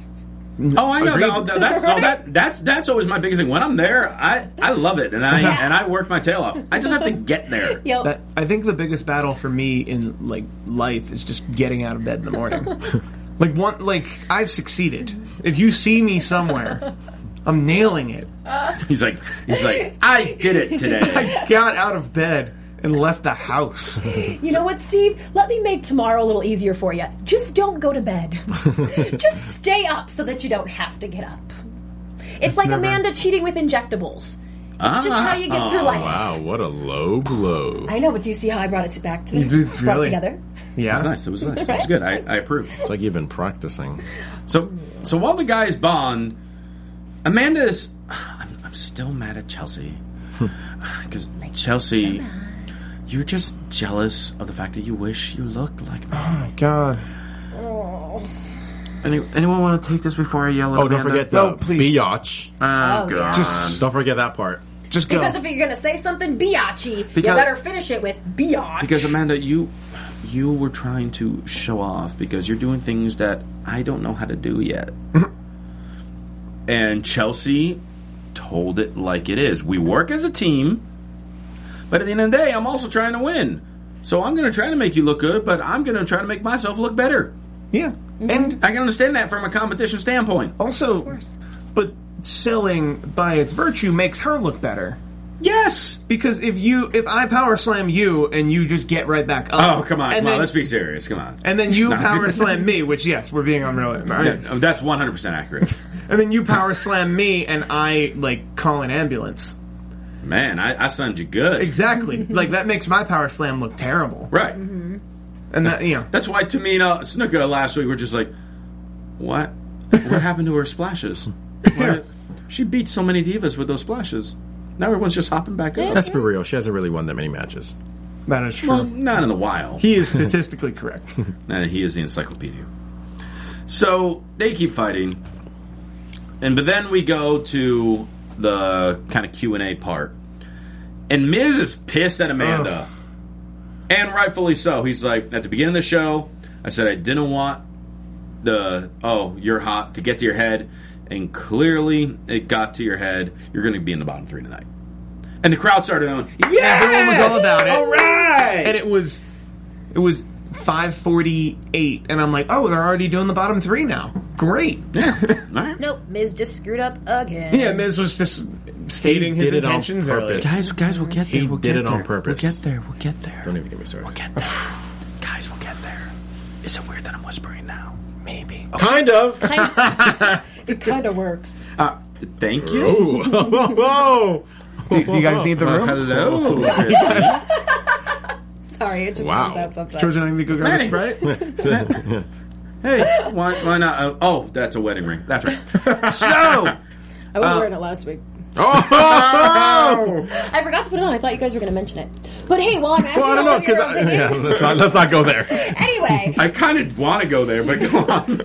Oh, I know. No, no, that's no, that that's that's always my biggest thing. When I'm there, I I love it, and I Yeah. and I work my tail off. I just have to get there. Yo, That I think the biggest battle for me in like life is just getting out of bed in the morning. like one like I've succeeded. If you see me somewhere, I'm nailing it. Uh. He's like he's like I did it today. I got out of bed and left the house. you know what, Steve? Let me make tomorrow a little easier for you. Just don't go to bed. just stay up so that you don't have to get up. It's like never- Amanda cheating with injectables. It's just how you get ah. through oh, life. Wow, what a low blow! I know, but do you see how I brought it back to You them? Brought it really- together. Yeah. It was nice. It was nice. It was good. I, I approve. It's like you've been practicing. So so while the guys bond, Amanda's. I'm, I'm still mad at Chelsea hmm. because Chelsea, you're just jealous of the fact that you wish you looked like me. Oh my God. Any, anyone want to take this before I yell at Oh, don't Amanda? forget the No, please. biatch. Ah, oh, Oh, God. yeah. Just Don't forget that part. just go. Because if you're gonna say something biatchy, you Because- better finish it with biatch. Because Amanda, you you were trying to show off because you're doing things that I don't know how to do yet. and Chelsea told it like it is. We work as a team, but at the end of the day, I'm also trying to win. So I'm going to try to make you look good, but I'm going to try to make myself look better. yeah. Mm-hmm. And I can understand that from a competition standpoint. also course. but selling by its virtue makes her look better. Yes. Because if you if I power slam you and you just get right back up. Oh, come on. And come on, let's be serious. Come on. and then you No. power slam me, which yes, we're being all right? Yeah, that's 100% accurate. And then you power slam me and I like call an ambulance. Man, I, I slammed you good. Exactly. like that makes my power slam look terrible. Right. Mm-hmm. And that you know That's why Tamina Snuka last week were just like, what? What happened to her splashes? Why- She beat so many divas with those splashes. Now everyone's just hopping back up. Let's be real. She hasn't really won that many matches. that is true. Well, not in the wild. he is statistically correct. Uh, he is the encyclopedia. So they keep fighting, and but then we go to the kind of Q and A part, and Miz is pissed at Amanda, and rightfully so. He's like, at the beginning of the show, I said I didn't want the oh you're hot to get to your head, and clearly it got to your head. You're going to be in the bottom three tonight, and the crowd started going, yeah, Everyone was all about it. All right, and it was it was 548 and I'm like, "Oh, they're already doing the bottom 3 now." Great. yeah, all right. Nope, Miz just screwed up again. Yeah, Miz was just stating He his did it on intentions early. purpose. Guys, guys, we'll get there. He we'll did get it on purpose. We'll get there. We'll get there. Don't even get me started. We'll get there. guys, we'll get there. Is it weird that I'm whispering now? Maybe. Kind of. It kind of works. Uh, thank you. Whoa. Do, do you guys need the Uh, room? hello. Sorry, it just Wow. comes out sometimes. George, I need to go grab a Hey. sprite. hey, why, why not? Uh, oh, that's a wedding ring. That's right. So, I was wearing it last week. Oh! I forgot to put it on. I thought you guys were going to mention it. But hey, while I'm asking Well, I don't all know of your because opinion, yeah, let's not, let's not go there. anyway, I kind of want to go there, but go on.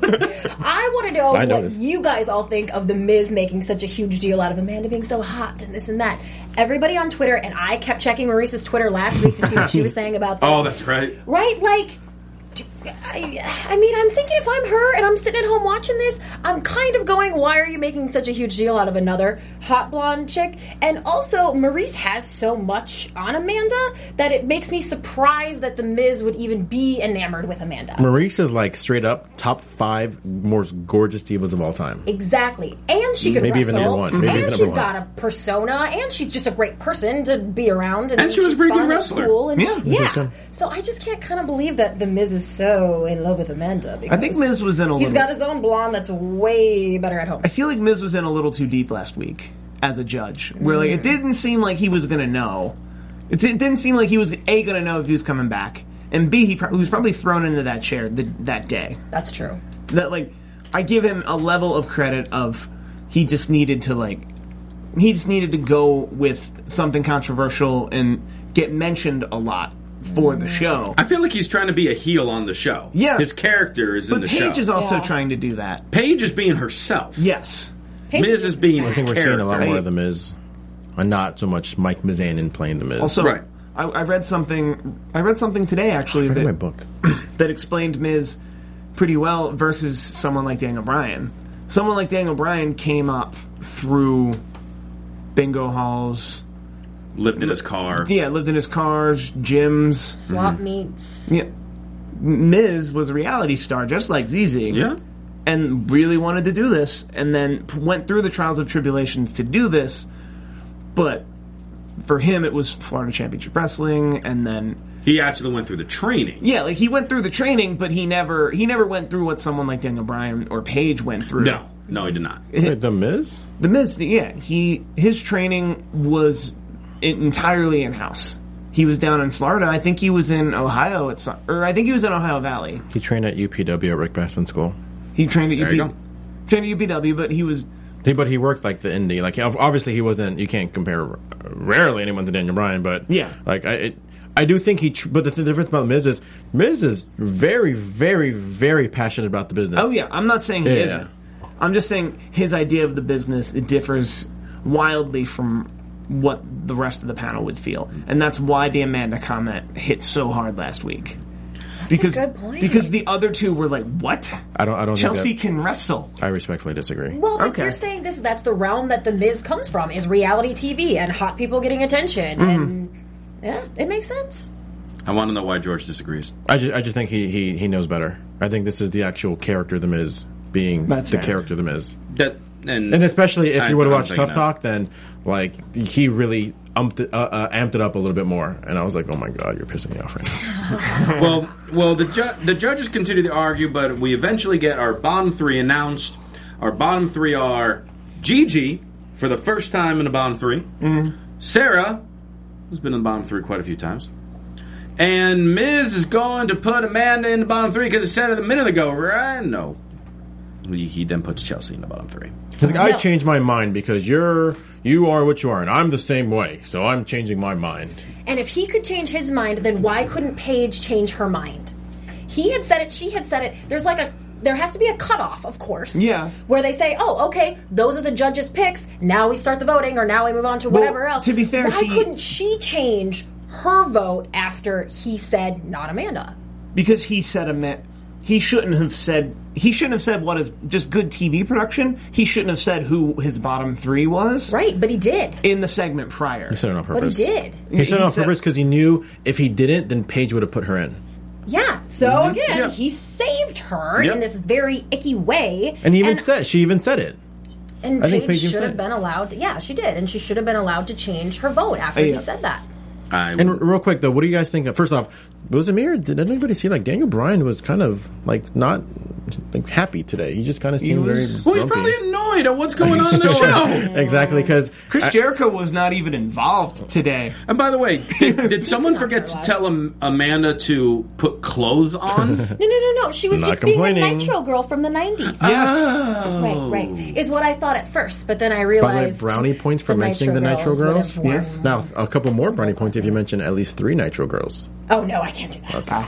I want to know I what noticed. you guys all think of the Miz making such a huge deal out of Amanda being so hot and this and that. Everybody on Twitter, and I kept checking Maryse's Twitter last week to see what she was saying about this. oh, that's right. right? Like, I, I mean, I'm thinking if I'm her and I'm sitting at home watching this, I'm kind of going, why are you making such a huge deal out of another hot blonde chick? And also, Maryse has so much on Amanda that it makes me surprised that The Miz would even be enamored with Amanda. Maryse is like straight up top five most gorgeous divas of all time. Exactly. And she can Maybe even wrestle. number one. Maybe and even she's one. She's got a persona. And she's just a great person to be around. And, And she was a she's pretty good fun and wrestler. Cool and, Yeah. yeah. So I just can't kind of believe that The Miz is so in love with Amanda. I think because Miz was in a He's little. got his own blonde that's way better at home. I feel like Miz was in a little too deep last week as a judge, where like Mm. it didn't seem like he was gonna know. It, it didn't seem like he was a gonna know if he was coming back, and b he, pro- he was probably thrown into that chair the, that day. That's true. That like I give him a level of credit of he just needed to like he just needed to go with something controversial and get mentioned a lot for the show. I feel like he's trying to be a heel on the show. Yeah. His character is in But the Paige show. Paige is also Yeah. trying to do that. Paige is being herself. Yes. Paige Miz is being I think we're character. seeing a lot more of the Miz, and not so much Mike Mizanin playing the Miz. Also, Right. I, I read something. I read something today actually Read that my book. that explained Miz pretty well versus someone like Daniel Bryan. Someone like Daniel Bryan came up through bingo halls. Lived in his car. Yeah, lived in his cars, gyms. Swap mm-hmm. meets. Yeah. Miz was a reality star, just like ZZ. Yeah. And really wanted to do this, and then p- went through the trials of tribulations to do this. But for him, it was Florida Championship Wrestling, and then He actually went through the training. Yeah, like he went through the training, but he never he never went through what someone like Daniel Bryan or Paige went through. No, no, he did not. Wait, the Miz? The Miz, yeah, he his training was entirely in house. He was down in Florida. I think he was in Ohio at some, or I think he was in Ohio Valley. He trained at UPW at Rick Bassman School. He trained at There you UP, go. trained at UPW, but he was He, but he worked like the indie. Like obviously he wasn't. You can't compare uh, rarely anyone to Daniel Bryan, but Yeah. like I. It, I do think he, tr- but the, th- difference about Miz is Miz is very, very, very passionate about the business. Oh yeah, I'm not saying he Yeah. isn't. I'm just saying his idea of the business it differs wildly from what the rest of the panel would feel, and that's why the Amanda comment hit so hard last week. Because good point. because the other two were like, "What? I don't. I don't. Chelsea Think can wrestle." I respectfully disagree. Well, but Okay. you're saying this that's the realm that the Miz comes from is reality TV and hot people getting attention Mm-hmm. and yeah, it makes sense. I want to know why George disagrees. I just, I just think he, he, he knows better. I think this is the actual character the Miz being That's the fair. character the Miz. That and And especially if I- you would have I'm watched Tough that. Talk, then like he really umped it, uh, uh, amped it up a little bit more, and I was like, "Oh my god, you're pissing me off right now." well, well, the ju- the judges continue to argue, but we eventually get our bottom three announced. Our bottom three are Gigi for the first time in the bottom 3 Sarah, who's been in the bottom three quite a few times, and Miz is going to put Amanda in the bottom three because it said it a minute ago, right? No, he, he then puts Chelsea in the bottom three. He's like, I No. changed my mind because you're you are what you are, and I'm the same way, so I'm changing my mind. And if he could change his mind, then why couldn't Paige change her mind? He had said it, she had said it. There's like a there has to be a cutoff, of course. Yeah. Where they say, Oh, okay, those are the judges' picks. Now we start the voting or now we move on to whatever else. to be fair, why he- couldn't she change her vote after he said not Amanda? because he said a man. He shouldn't have said. He shouldn't have said what is just good TV production. He shouldn't have said who his bottom three was Right, but he did. in the segment prior. He said it on But he did. He said it on said- purpose because he knew if he didn't, then Paige would have put her in. Yeah. So Mm-hmm. again, Yeah. he saved her Yep. in this very icky way. And he even said she even said it. And I think Paige Paige should have been allowed. yeah, she did, and she should have been allowed to change her vote after Yeah. he said that. I, And r- real quick though, what do you guys think? Of, first off, was it me or did anybody see like Daniel Bryan was kind of like not like happy today? He just kind of seemed very. was- well, he's probably annoyed at what's going on in the show. exactly because Chris Jericho was not even involved today. And by the way, did, did someone forget to tell Am- Amanda to put clothes on? No, no, no, no. She was Not just being a. Nitro girl from the '90s. Yes. Oh. Right, right. Is what I thought at first, but then I by the way, realized. brownie points for the mentioning the Nitro would have Girls. Yes. Now a couple more brownie points if you mention at least three Nitro Girls. Oh no, I can't do that.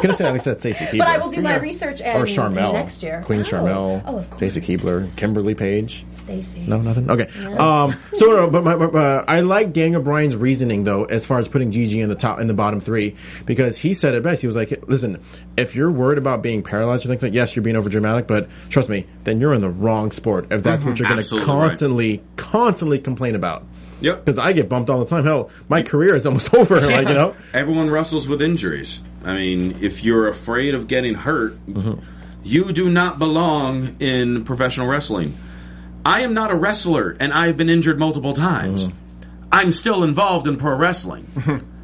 Could have said at least that Stacy Keibler. But I will do my research and or Charmell next year. Queen Oh. Charmell, Oh, of course. Stacy Keibler, Kimberly Page. Stacy. No, nothing. Okay. Um. So, no, but my, my, uh, I like Daniel Bryan's reasoning though, as far as putting Gigi in the top in the bottom three, because he said it best. He was like, "Listen, if you're worried about being paralyzed or things like, yes, you're being over dramatic, but trust me, then you're in the wrong sport. If that's what you're going to Absolutely right. constantly, constantly complain about." Yep. Because I get bumped all the time. Hell, my career is almost over. Like you know. Everyone wrestles with injuries. I mean, if you're afraid of getting hurt, you do not belong in professional wrestling. I am not a wrestler, and I've been injured multiple times. I'm still involved in pro wrestling.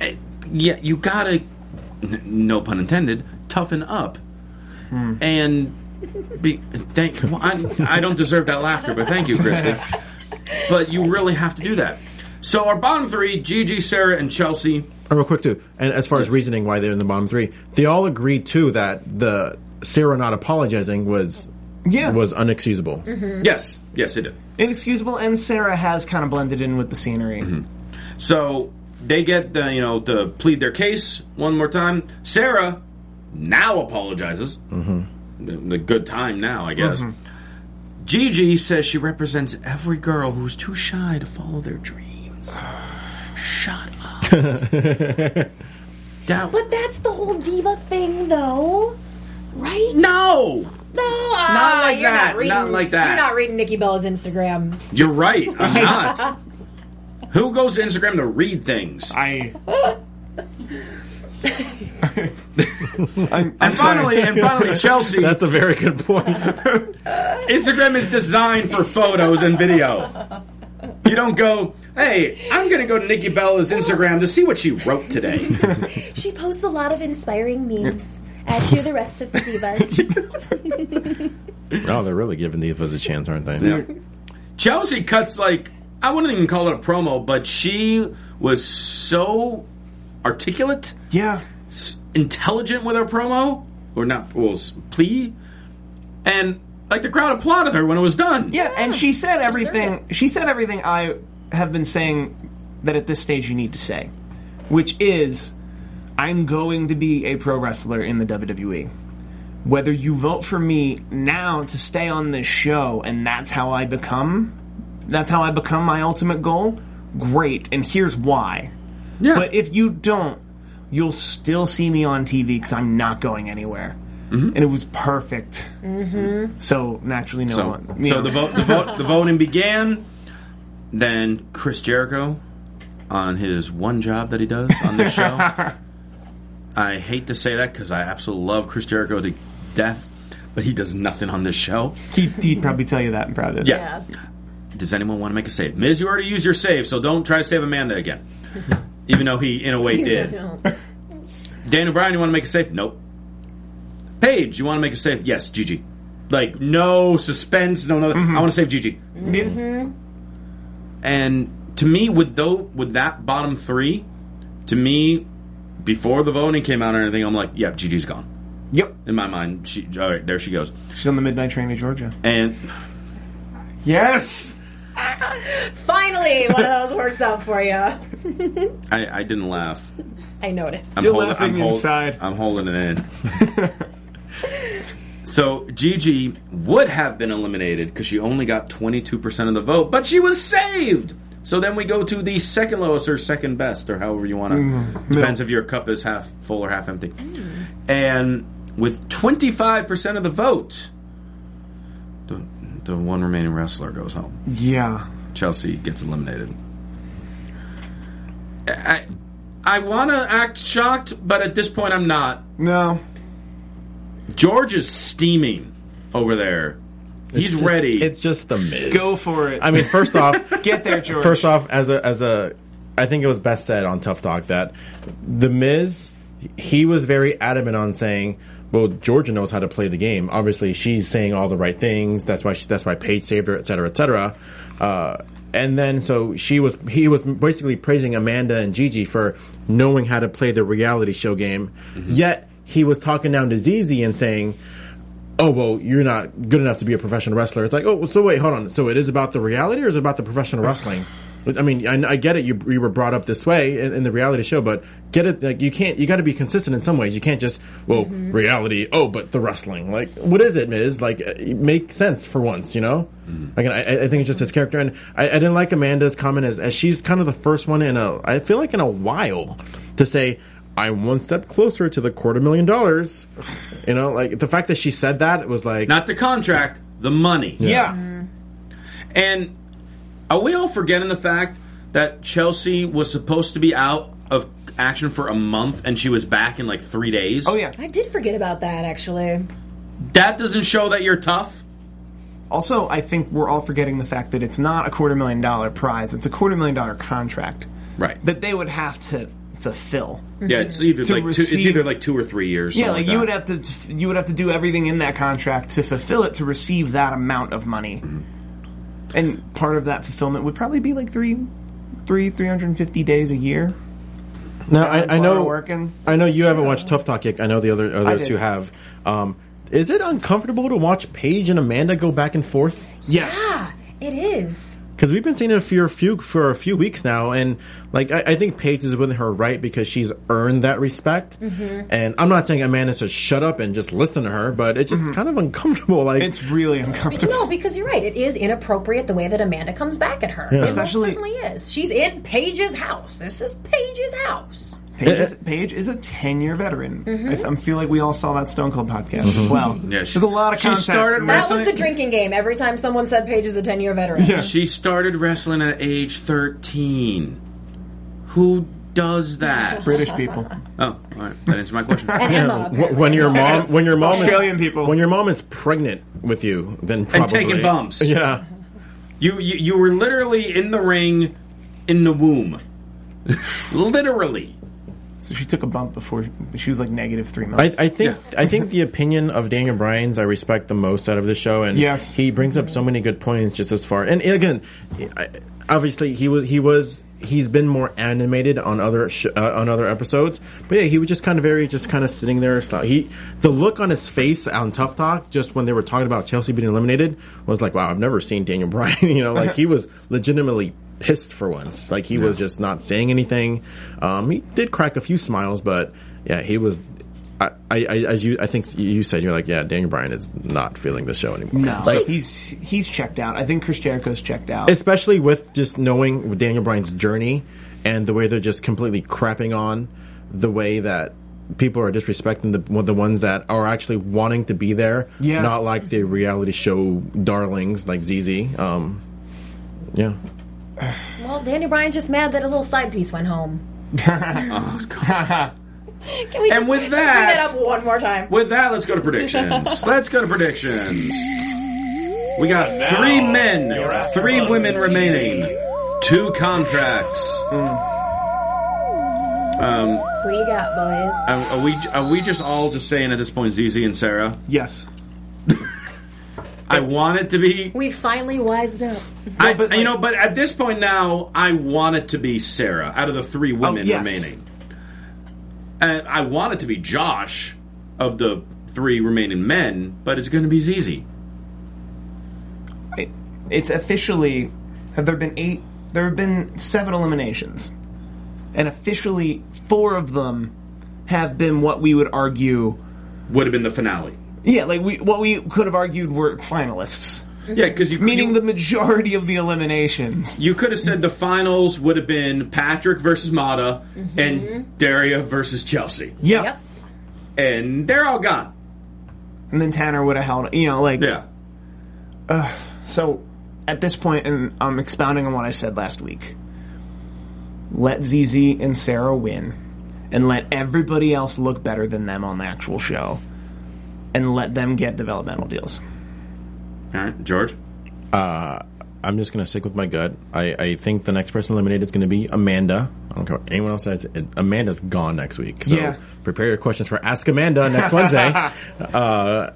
Eh, yeah, you gotta, no pun intended, toughen up. And be, thank. Well, I, I don't deserve that laughter, but thank you, Christy. But you really have to do that. So our bottom three: Gigi, Sarah, and Chelsea. Oh, real quick too, and as far as reasoning why they're in the bottom three, they all agreed too that the Sarah not apologizing was Yeah. was unexcusable. Mm-hmm. Yes, yes, it did. Inexcusable, and Sarah has kind of blended in with the scenery. Mm-hmm. So they get the, you know to plead their case one more time. Sarah now apologizes. Mm-hmm. The, the good time now, I guess. Mm-hmm. Gigi says she represents every girl who's too shy to follow their dreams. Shut up. That- But that's the whole diva thing, though, right? no, No, Not like ah, you're that, Not, reading, not like that. You're not reading Nikki Bella's Instagram. you're right. I'm not. Who goes to Instagram to read things? I. And finally, and finally, Chelsea. That's a very good point. Instagram is designed for photos and video. You don't go, hey, I'm going to go to Nikki Bella's Instagram to see what she wrote today. She posts a lot of inspiring memes, as do the rest of the divas. oh, they're really giving these a chance, aren't they? Yeah. Chelsea cuts like, I wouldn't even call it a promo, but she was so articulate, Yeah. s- intelligent with her promo, or not, well, plea, and like the crowd applauded her when it was done. Yeah, and she said everything. She said everything I have been saying that at this stage you need to say, which is, I'm going to be a pro wrestler in the WWE. Whether you vote for me now to stay on this show, and that's how I become, that's how I become my ultimate goal. Great, and here's why. Yeah. But if you don't, you'll still see me on TV because I'm not going anywhere. And it was perfect. Mm-hmm. So naturally, no So, one. so know. the vote, the vote, the voting began. Then Chris Jericho, on his one job that he does on this show. I hate to say that because I absolutely love Chris Jericho to death, but he does nothing on this show. He'd, he'd probably tell you that in private. Yeah. Does anyone want to make a save? Miz, you already used your save, so don't try to save Amanda again. Even though he, in a way, did. Daniel Bryan, you want to make a save? Nope. Paige, you want to make a save? Yes, Gigi. Like no suspense, no nothing. Mm-hmm. I want to save Gigi. And to me, with though with that bottom three, to me, before the voting came out or anything, I'm like, yeah, Gigi's gone. Yep. In my mind, she all right, there she goes. She's on the midnight train to Georgia. And Yes. Finally, one of those works out for you. I, I didn't laugh. I noticed. I'm You're holding, laughing I'm hold- inside. I'm holding it in. so Gigi would have been eliminated because she only got 22% of the vote, but she was saved. So then we go to the second lowest or second best, or however you want to. Mm-hmm. Depends if your cup is half full or half empty. And with 25% of the vote, the, the one remaining wrestler goes home. Yeah. Chelsea gets eliminated. I I want to act shocked, but at this point I'm not. No. George is steaming over there He's just- ready. It's just the Miz. Go for it. I mean, first off, Get there, George. First off, as a as a, I think it was best said on Tough Talk that the Miz, he was very adamant on saying, "Well, Georgia knows how to play the game. Obviously, she's saying all the right things. That's why she, that's why Paige saved her, et cetera, et cetera." Uh, and then so she was he was basically praising Amanda and Gigi for knowing how to play the reality show game. Yet he was talking down to ZZ and saying oh well you're not good enough to be a professional wrestler it's like oh so wait hold on so it is about the reality or is it about the professional wrestling I mean, I, I get it. You, you were brought up this way in, in the reality show, but get it. Like you can't. You got to be consistent in some ways. You can't just well reality. Oh, but the wrestling. Like what is it, Miz? Like uh, it make sense for once. You know. Like I, I think it's just his character, and I, I didn't like Amanda's comment as as she's kind of the first one in a. I feel like in a while to say. I'm one step closer to the quarter million dollars. You know, like the fact that she said that it was like Not the contract, the money. yeah. And are we all forgetting the fact that Chelsea was supposed to be out of action for a month and she was back in like three days? Oh yeah. I did forget about that actually. That doesn't show that you're tough. Also, I think we're all forgetting the fact that it's not a quarter million dollar prize; it's a quarter million dollar contract Right. that they would have to fulfill. Yeah, it's mm-hmm. either To like two, it's either like two or three years. Yeah, something like you would that. have to you would have to do everything in that contract to fulfill it to receive that amount of money. Mm-hmm. And part of that fulfillment would probably be like three, three, three hundred and fifty days a year. No, I, I know. working. I know you haven't watched Tough Talk yet. I know the other other two have. Um, is it uncomfortable to watch Paige and Amanda go back and forth? Yes. Ah, it is. Because we've been seeing it for a few for a few weeks now, and like I, I think Paige is within her right because she's earned that respect. Mm-hmm. And I'm not saying Amanda should shut up and just listen to her, but it's just kind of uncomfortable. Like Mm-hmm. It's really uncomfortable. No, because you're right. It is inappropriate the way that Amanda comes back at her. It most Especially- certainly is. She's in Paige's house. This is Paige's house. Paige is, Paige is a ten year veteran. Mm-hmm. I, I feel like we all saw that Stone Cold podcast as well. Yeah, she- There's a lot of she content. started That was the drinking game. Every time someone said Paige is a 10 year veteran. Yeah. She started wrestling at age 13. Who does that? British people. Oh, all right. That answers my question. And Emma. when your mom when your mom Australian is, people. when your mom is pregnant with you, then probably taking bumps. Yeah. You, you you were literally in the ring, in the womb. literally. So she took a bump before she was like negative three months. I, I think I think the opinion of Daniel Bryan's I respect the most out of the show, and Yes. he brings up so many good points just as far. And, and again, obviously he was he was he's been more animated on other sh- uh, on other episodes, but yeah, he was just kind of very just kind of sitting there. He the look on his face on Tough Talk just when they were talking about Chelsea being eliminated was like, wow, I've never seen Daniel Bryan. you know, like he was legitimately pissed for once. Like he was just not saying anything. Um, he did crack a few smiles, but yeah, he was. I, I, I, as you, I think you said, you're like, yeah, Daniel Bryan is not feeling the show anymore. no, like he's he's checked out. I think Chris Jericho's checked out. especially with just knowing Daniel Bryan's journey and the way they're just completely crapping on the way that people are disrespecting the the ones that are actually wanting to be there, Yeah. not like the reality show darlings like ZZ. Um, yeah. Well, Danny Bryan's just mad that a little side piece went home. Can we And just with bring that- that up one more time? With that, let's go to predictions. let's go to predictions. We got three men, three women remaining, two contracts. Um, What do you got, boys? are, are we are we just all just saying at this point, ZZ and Sarah? yes. I want it to be. We finally wised up. I, but, you know, but at this point now, I want it to be Sarah out of the three oh, women yes. remaining. And I want it to be Josh of the three remaining men, but it's going to be ZZ. It- it's officially have there been eight there have been seven eliminations and officially four of them have been what we would argue Would have been the finale. Yeah like we what we could have argued were finalists. Yeah, because you meaning you, the majority of the eliminations. You could have said the finals would have been Patrick versus Mada mm-hmm. and Daria versus Chelsea, yeah. Yep. and they're all gone. and then tanner would have held you know like Yeah, so at this point and i'm expounding on what i said last week let zz and sarah win and let everybody else look better than them on the actual show and let them get developmental deals All right, George. I'm just going to stick with my gut. I, I think the next person eliminated is going to be Amanda. I don't care what anyone else says. It, Amanda's gone next week. So Yeah. prepare your questions for Ask Amanda next Wednesday. uh,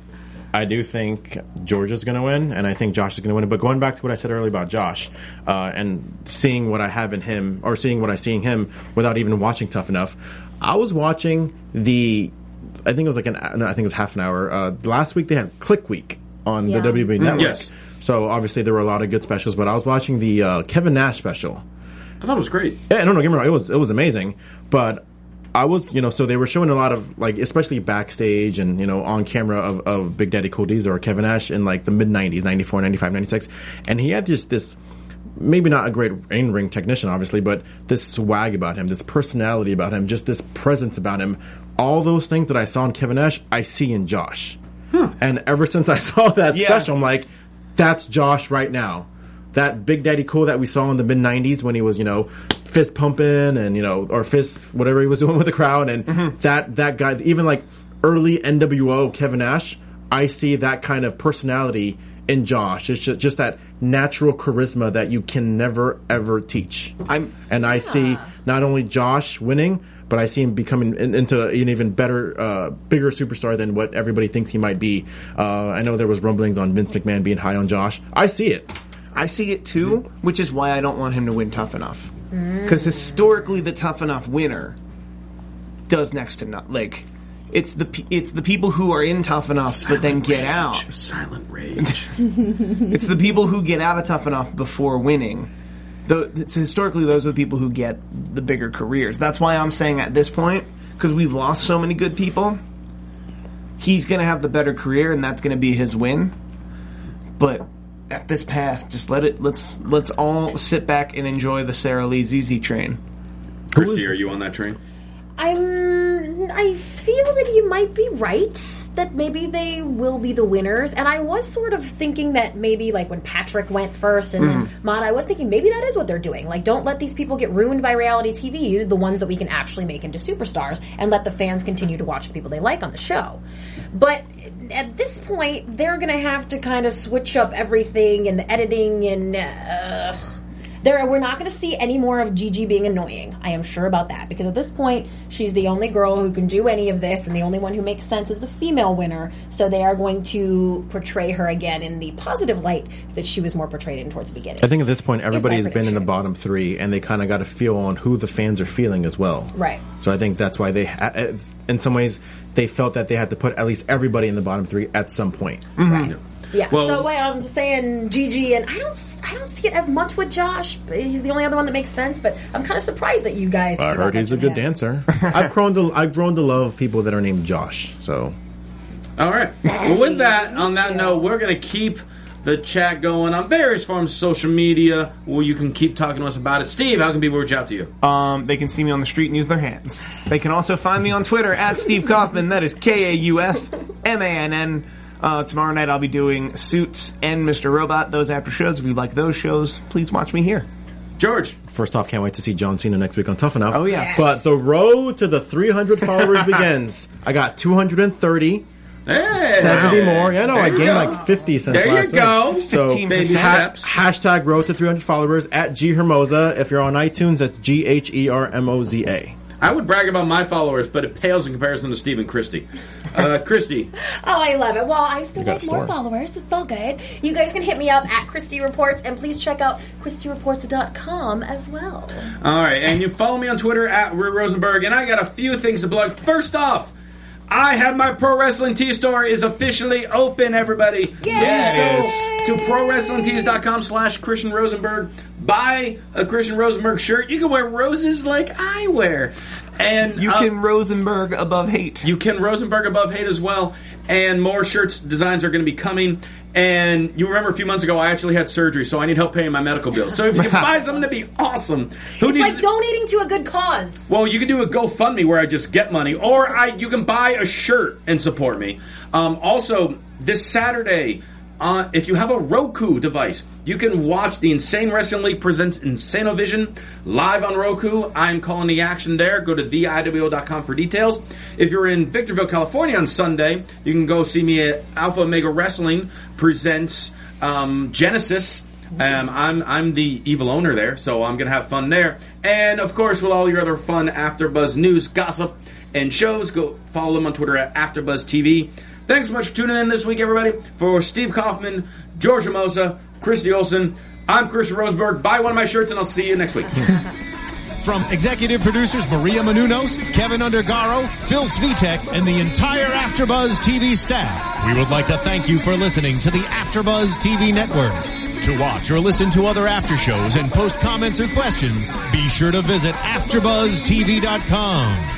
I do think George is going to win, and I think Josh is going to win. But going back to what I said earlier about Josh, uh, and seeing what I have in him, or seeing what I see in him without even watching Tough Enough, I was watching the, I think it was like an, no, I think it was half an hour. Uh, last week they had Click Week on Yeah. the WWE Network. Yes. So obviously there were a lot of good specials, but I was watching the uh, Kevin Nash special. I thought it was great. Yeah, no, no, get me wrong, it was it was amazing, but I was, you know, so they were showing a lot of like, especially backstage and you know on camera of, of Big Daddy Cool D's or Kevin Nash in like the mid '90s, 94, 95, 96, and he had just this. Maybe not a great in ring technician, obviously, but this swag about him, this personality about him, just this presence about him. All those things that I saw in Kevin Nash, I see in Josh. And ever since I saw that Yeah. special, I'm like, that's Josh right now. That Big Daddy Cool that we saw in the mid '90s when he was, you know, fist pumping and you know, or fist whatever he was doing with the crowd, and mm-hmm. that that guy, even like early NWO Kevin Nash, I see that kind of personality in Josh. It's just, just that natural charisma that you can never ever teach. I'm- and I see not only Josh winning, but I see him becoming in, into an even better, uh, bigger superstar than what everybody thinks he might be. Uh, I know there was rumblings on Vince McMahon being high on Josh. I see it. I see it too, which is why I don't want him to win Tough Enough. Because historically, the Tough Enough winner does next to not like. It's the it's the people who are in Tough Enough but then get out. Silent rage. It's the people who get out of Tough Enough before winning. Though so historically, those are the people who get the bigger careers. That's why I'm saying at this point, because we've lost so many good people, he's going to have the better career, and that's going to be his win. But at this path, just let it. Let's let's all sit back and enjoy the Sara Lee ZZ train. Chrissy, are you on that train? I'm. I feel that you might be right. That maybe they will be the winners. And I was sort of thinking that maybe like when Patrick went first and then Mada, I was thinking maybe that is what they're doing. Like, don't let these people get ruined by reality TV. The ones that we can actually make into superstars, and let the fans continue to watch the people they like on the show. But at this point, they're going to have to kind of switch up everything and the editing and. Uh, there, we're not going to see any more of Gigi being annoying. I am sure about that because at this point, she's the only girl who can do any of this, and the only one who makes sense is the female winner. So they are going to portray her again in the positive light that she was more portrayed in towards the beginning. I think at this point, everybody has been in the bottom three, and they kind of got a feel on who the fans are feeling as well. Right. So I think that's why they, ha- uh, in some ways, they felt that they had to put at least everybody in the bottom three at some point. Right. Yeah. Well- so well, I'm just saying Gigi, and I don't, I don't see it as much with Josh. But he's the only other one that makes sense. But I'm kind of surprised that you guys. I see heard he's a good him. dancer. I've grown to I've grown to love people that are named Josh. So All right. Well, with that, on that note, we're going to keep the chat going on various forms of social media where you can keep talking to us about it. Steve, how can people reach out to you? Um, they can see me on the street and use their hands. They can also find me on Twitter at Steve Kaufmann. That is K A U F M A N N. Uh, tomorrow night I'll be doing Suits and Mr. Robot. Those after shows. If you like those shows, please watch me here. George. first off, can't wait to see John Cena next week on Tough Enough. Oh, yeah. Yes. But the road to the 300 followers begins. I got 230. Hey, 70 more. Yeah, no, There I gained go. like 50 since There you last go. week. So 15%. Baby ha- steps. hashtag road to 300 followers at G Hermoza. If you're on iTunes, that's G H E R M O Z A. I would brag about my followers, but it pales in comparison to Steve Christie. Christy. Uh, Christy, Oh, I love it. Well, I still got like a more followers. It's all good. You guys can hit me up at Christy Reports, and please check out ChristyReports.com as well. All right, and you follow me on Twitter at Rue Rosenberg, and I got a few things to plug. First off, I have my pro wrestling tee store is officially open. Everybody, please go to prowrestlingtees.com slash Christian Rosenberg. Buy a Christian Rosenberg shirt. You can wear roses like I wear, and You uh, can Rosenberg above hate. you can Rosenberg above hate as well, and more shirts designs are going to be coming. And you remember a few months ago, I actually had surgery, so I need help paying my medical bills. So if you can buy something to be awesome, who It's needs? like donating to a good cause. well, you can do a GoFundMe where I just get money, or I you can buy a shirt and support me. Um, also, this Saturday, uh, if you have a Roku device, you can watch the Insane Wrestling League presents Insanovision live on Roku. I'm calling the action there. Go to theiwo.com for details. If you're in Victorville, California on Sunday, you can go see me at Alpha Omega Wrestling presents um, Genesis. Um, I'm I'm the evil owner there, so I'm gonna have fun there. And of course, with all your other fun AfterBuzz news, gossip, and shows, go follow them on Twitter at AfterBuzz TV. Thanks so much for tuning in this week, everybody. For Steve Kaufmann, George Hermoza, Christy Olson, I'm Chris Rosenberg. Buy one of my shirts, and I'll see you next week. From executive producers Maria Menounos, Kevin Undergaro, Phil Svitek, and the entire AfterBuzz TV staff, we would like to thank you for listening to the AfterBuzz TV network. To watch or listen to other after shows and post comments or questions, be sure to visit AfterBuzzTV.com.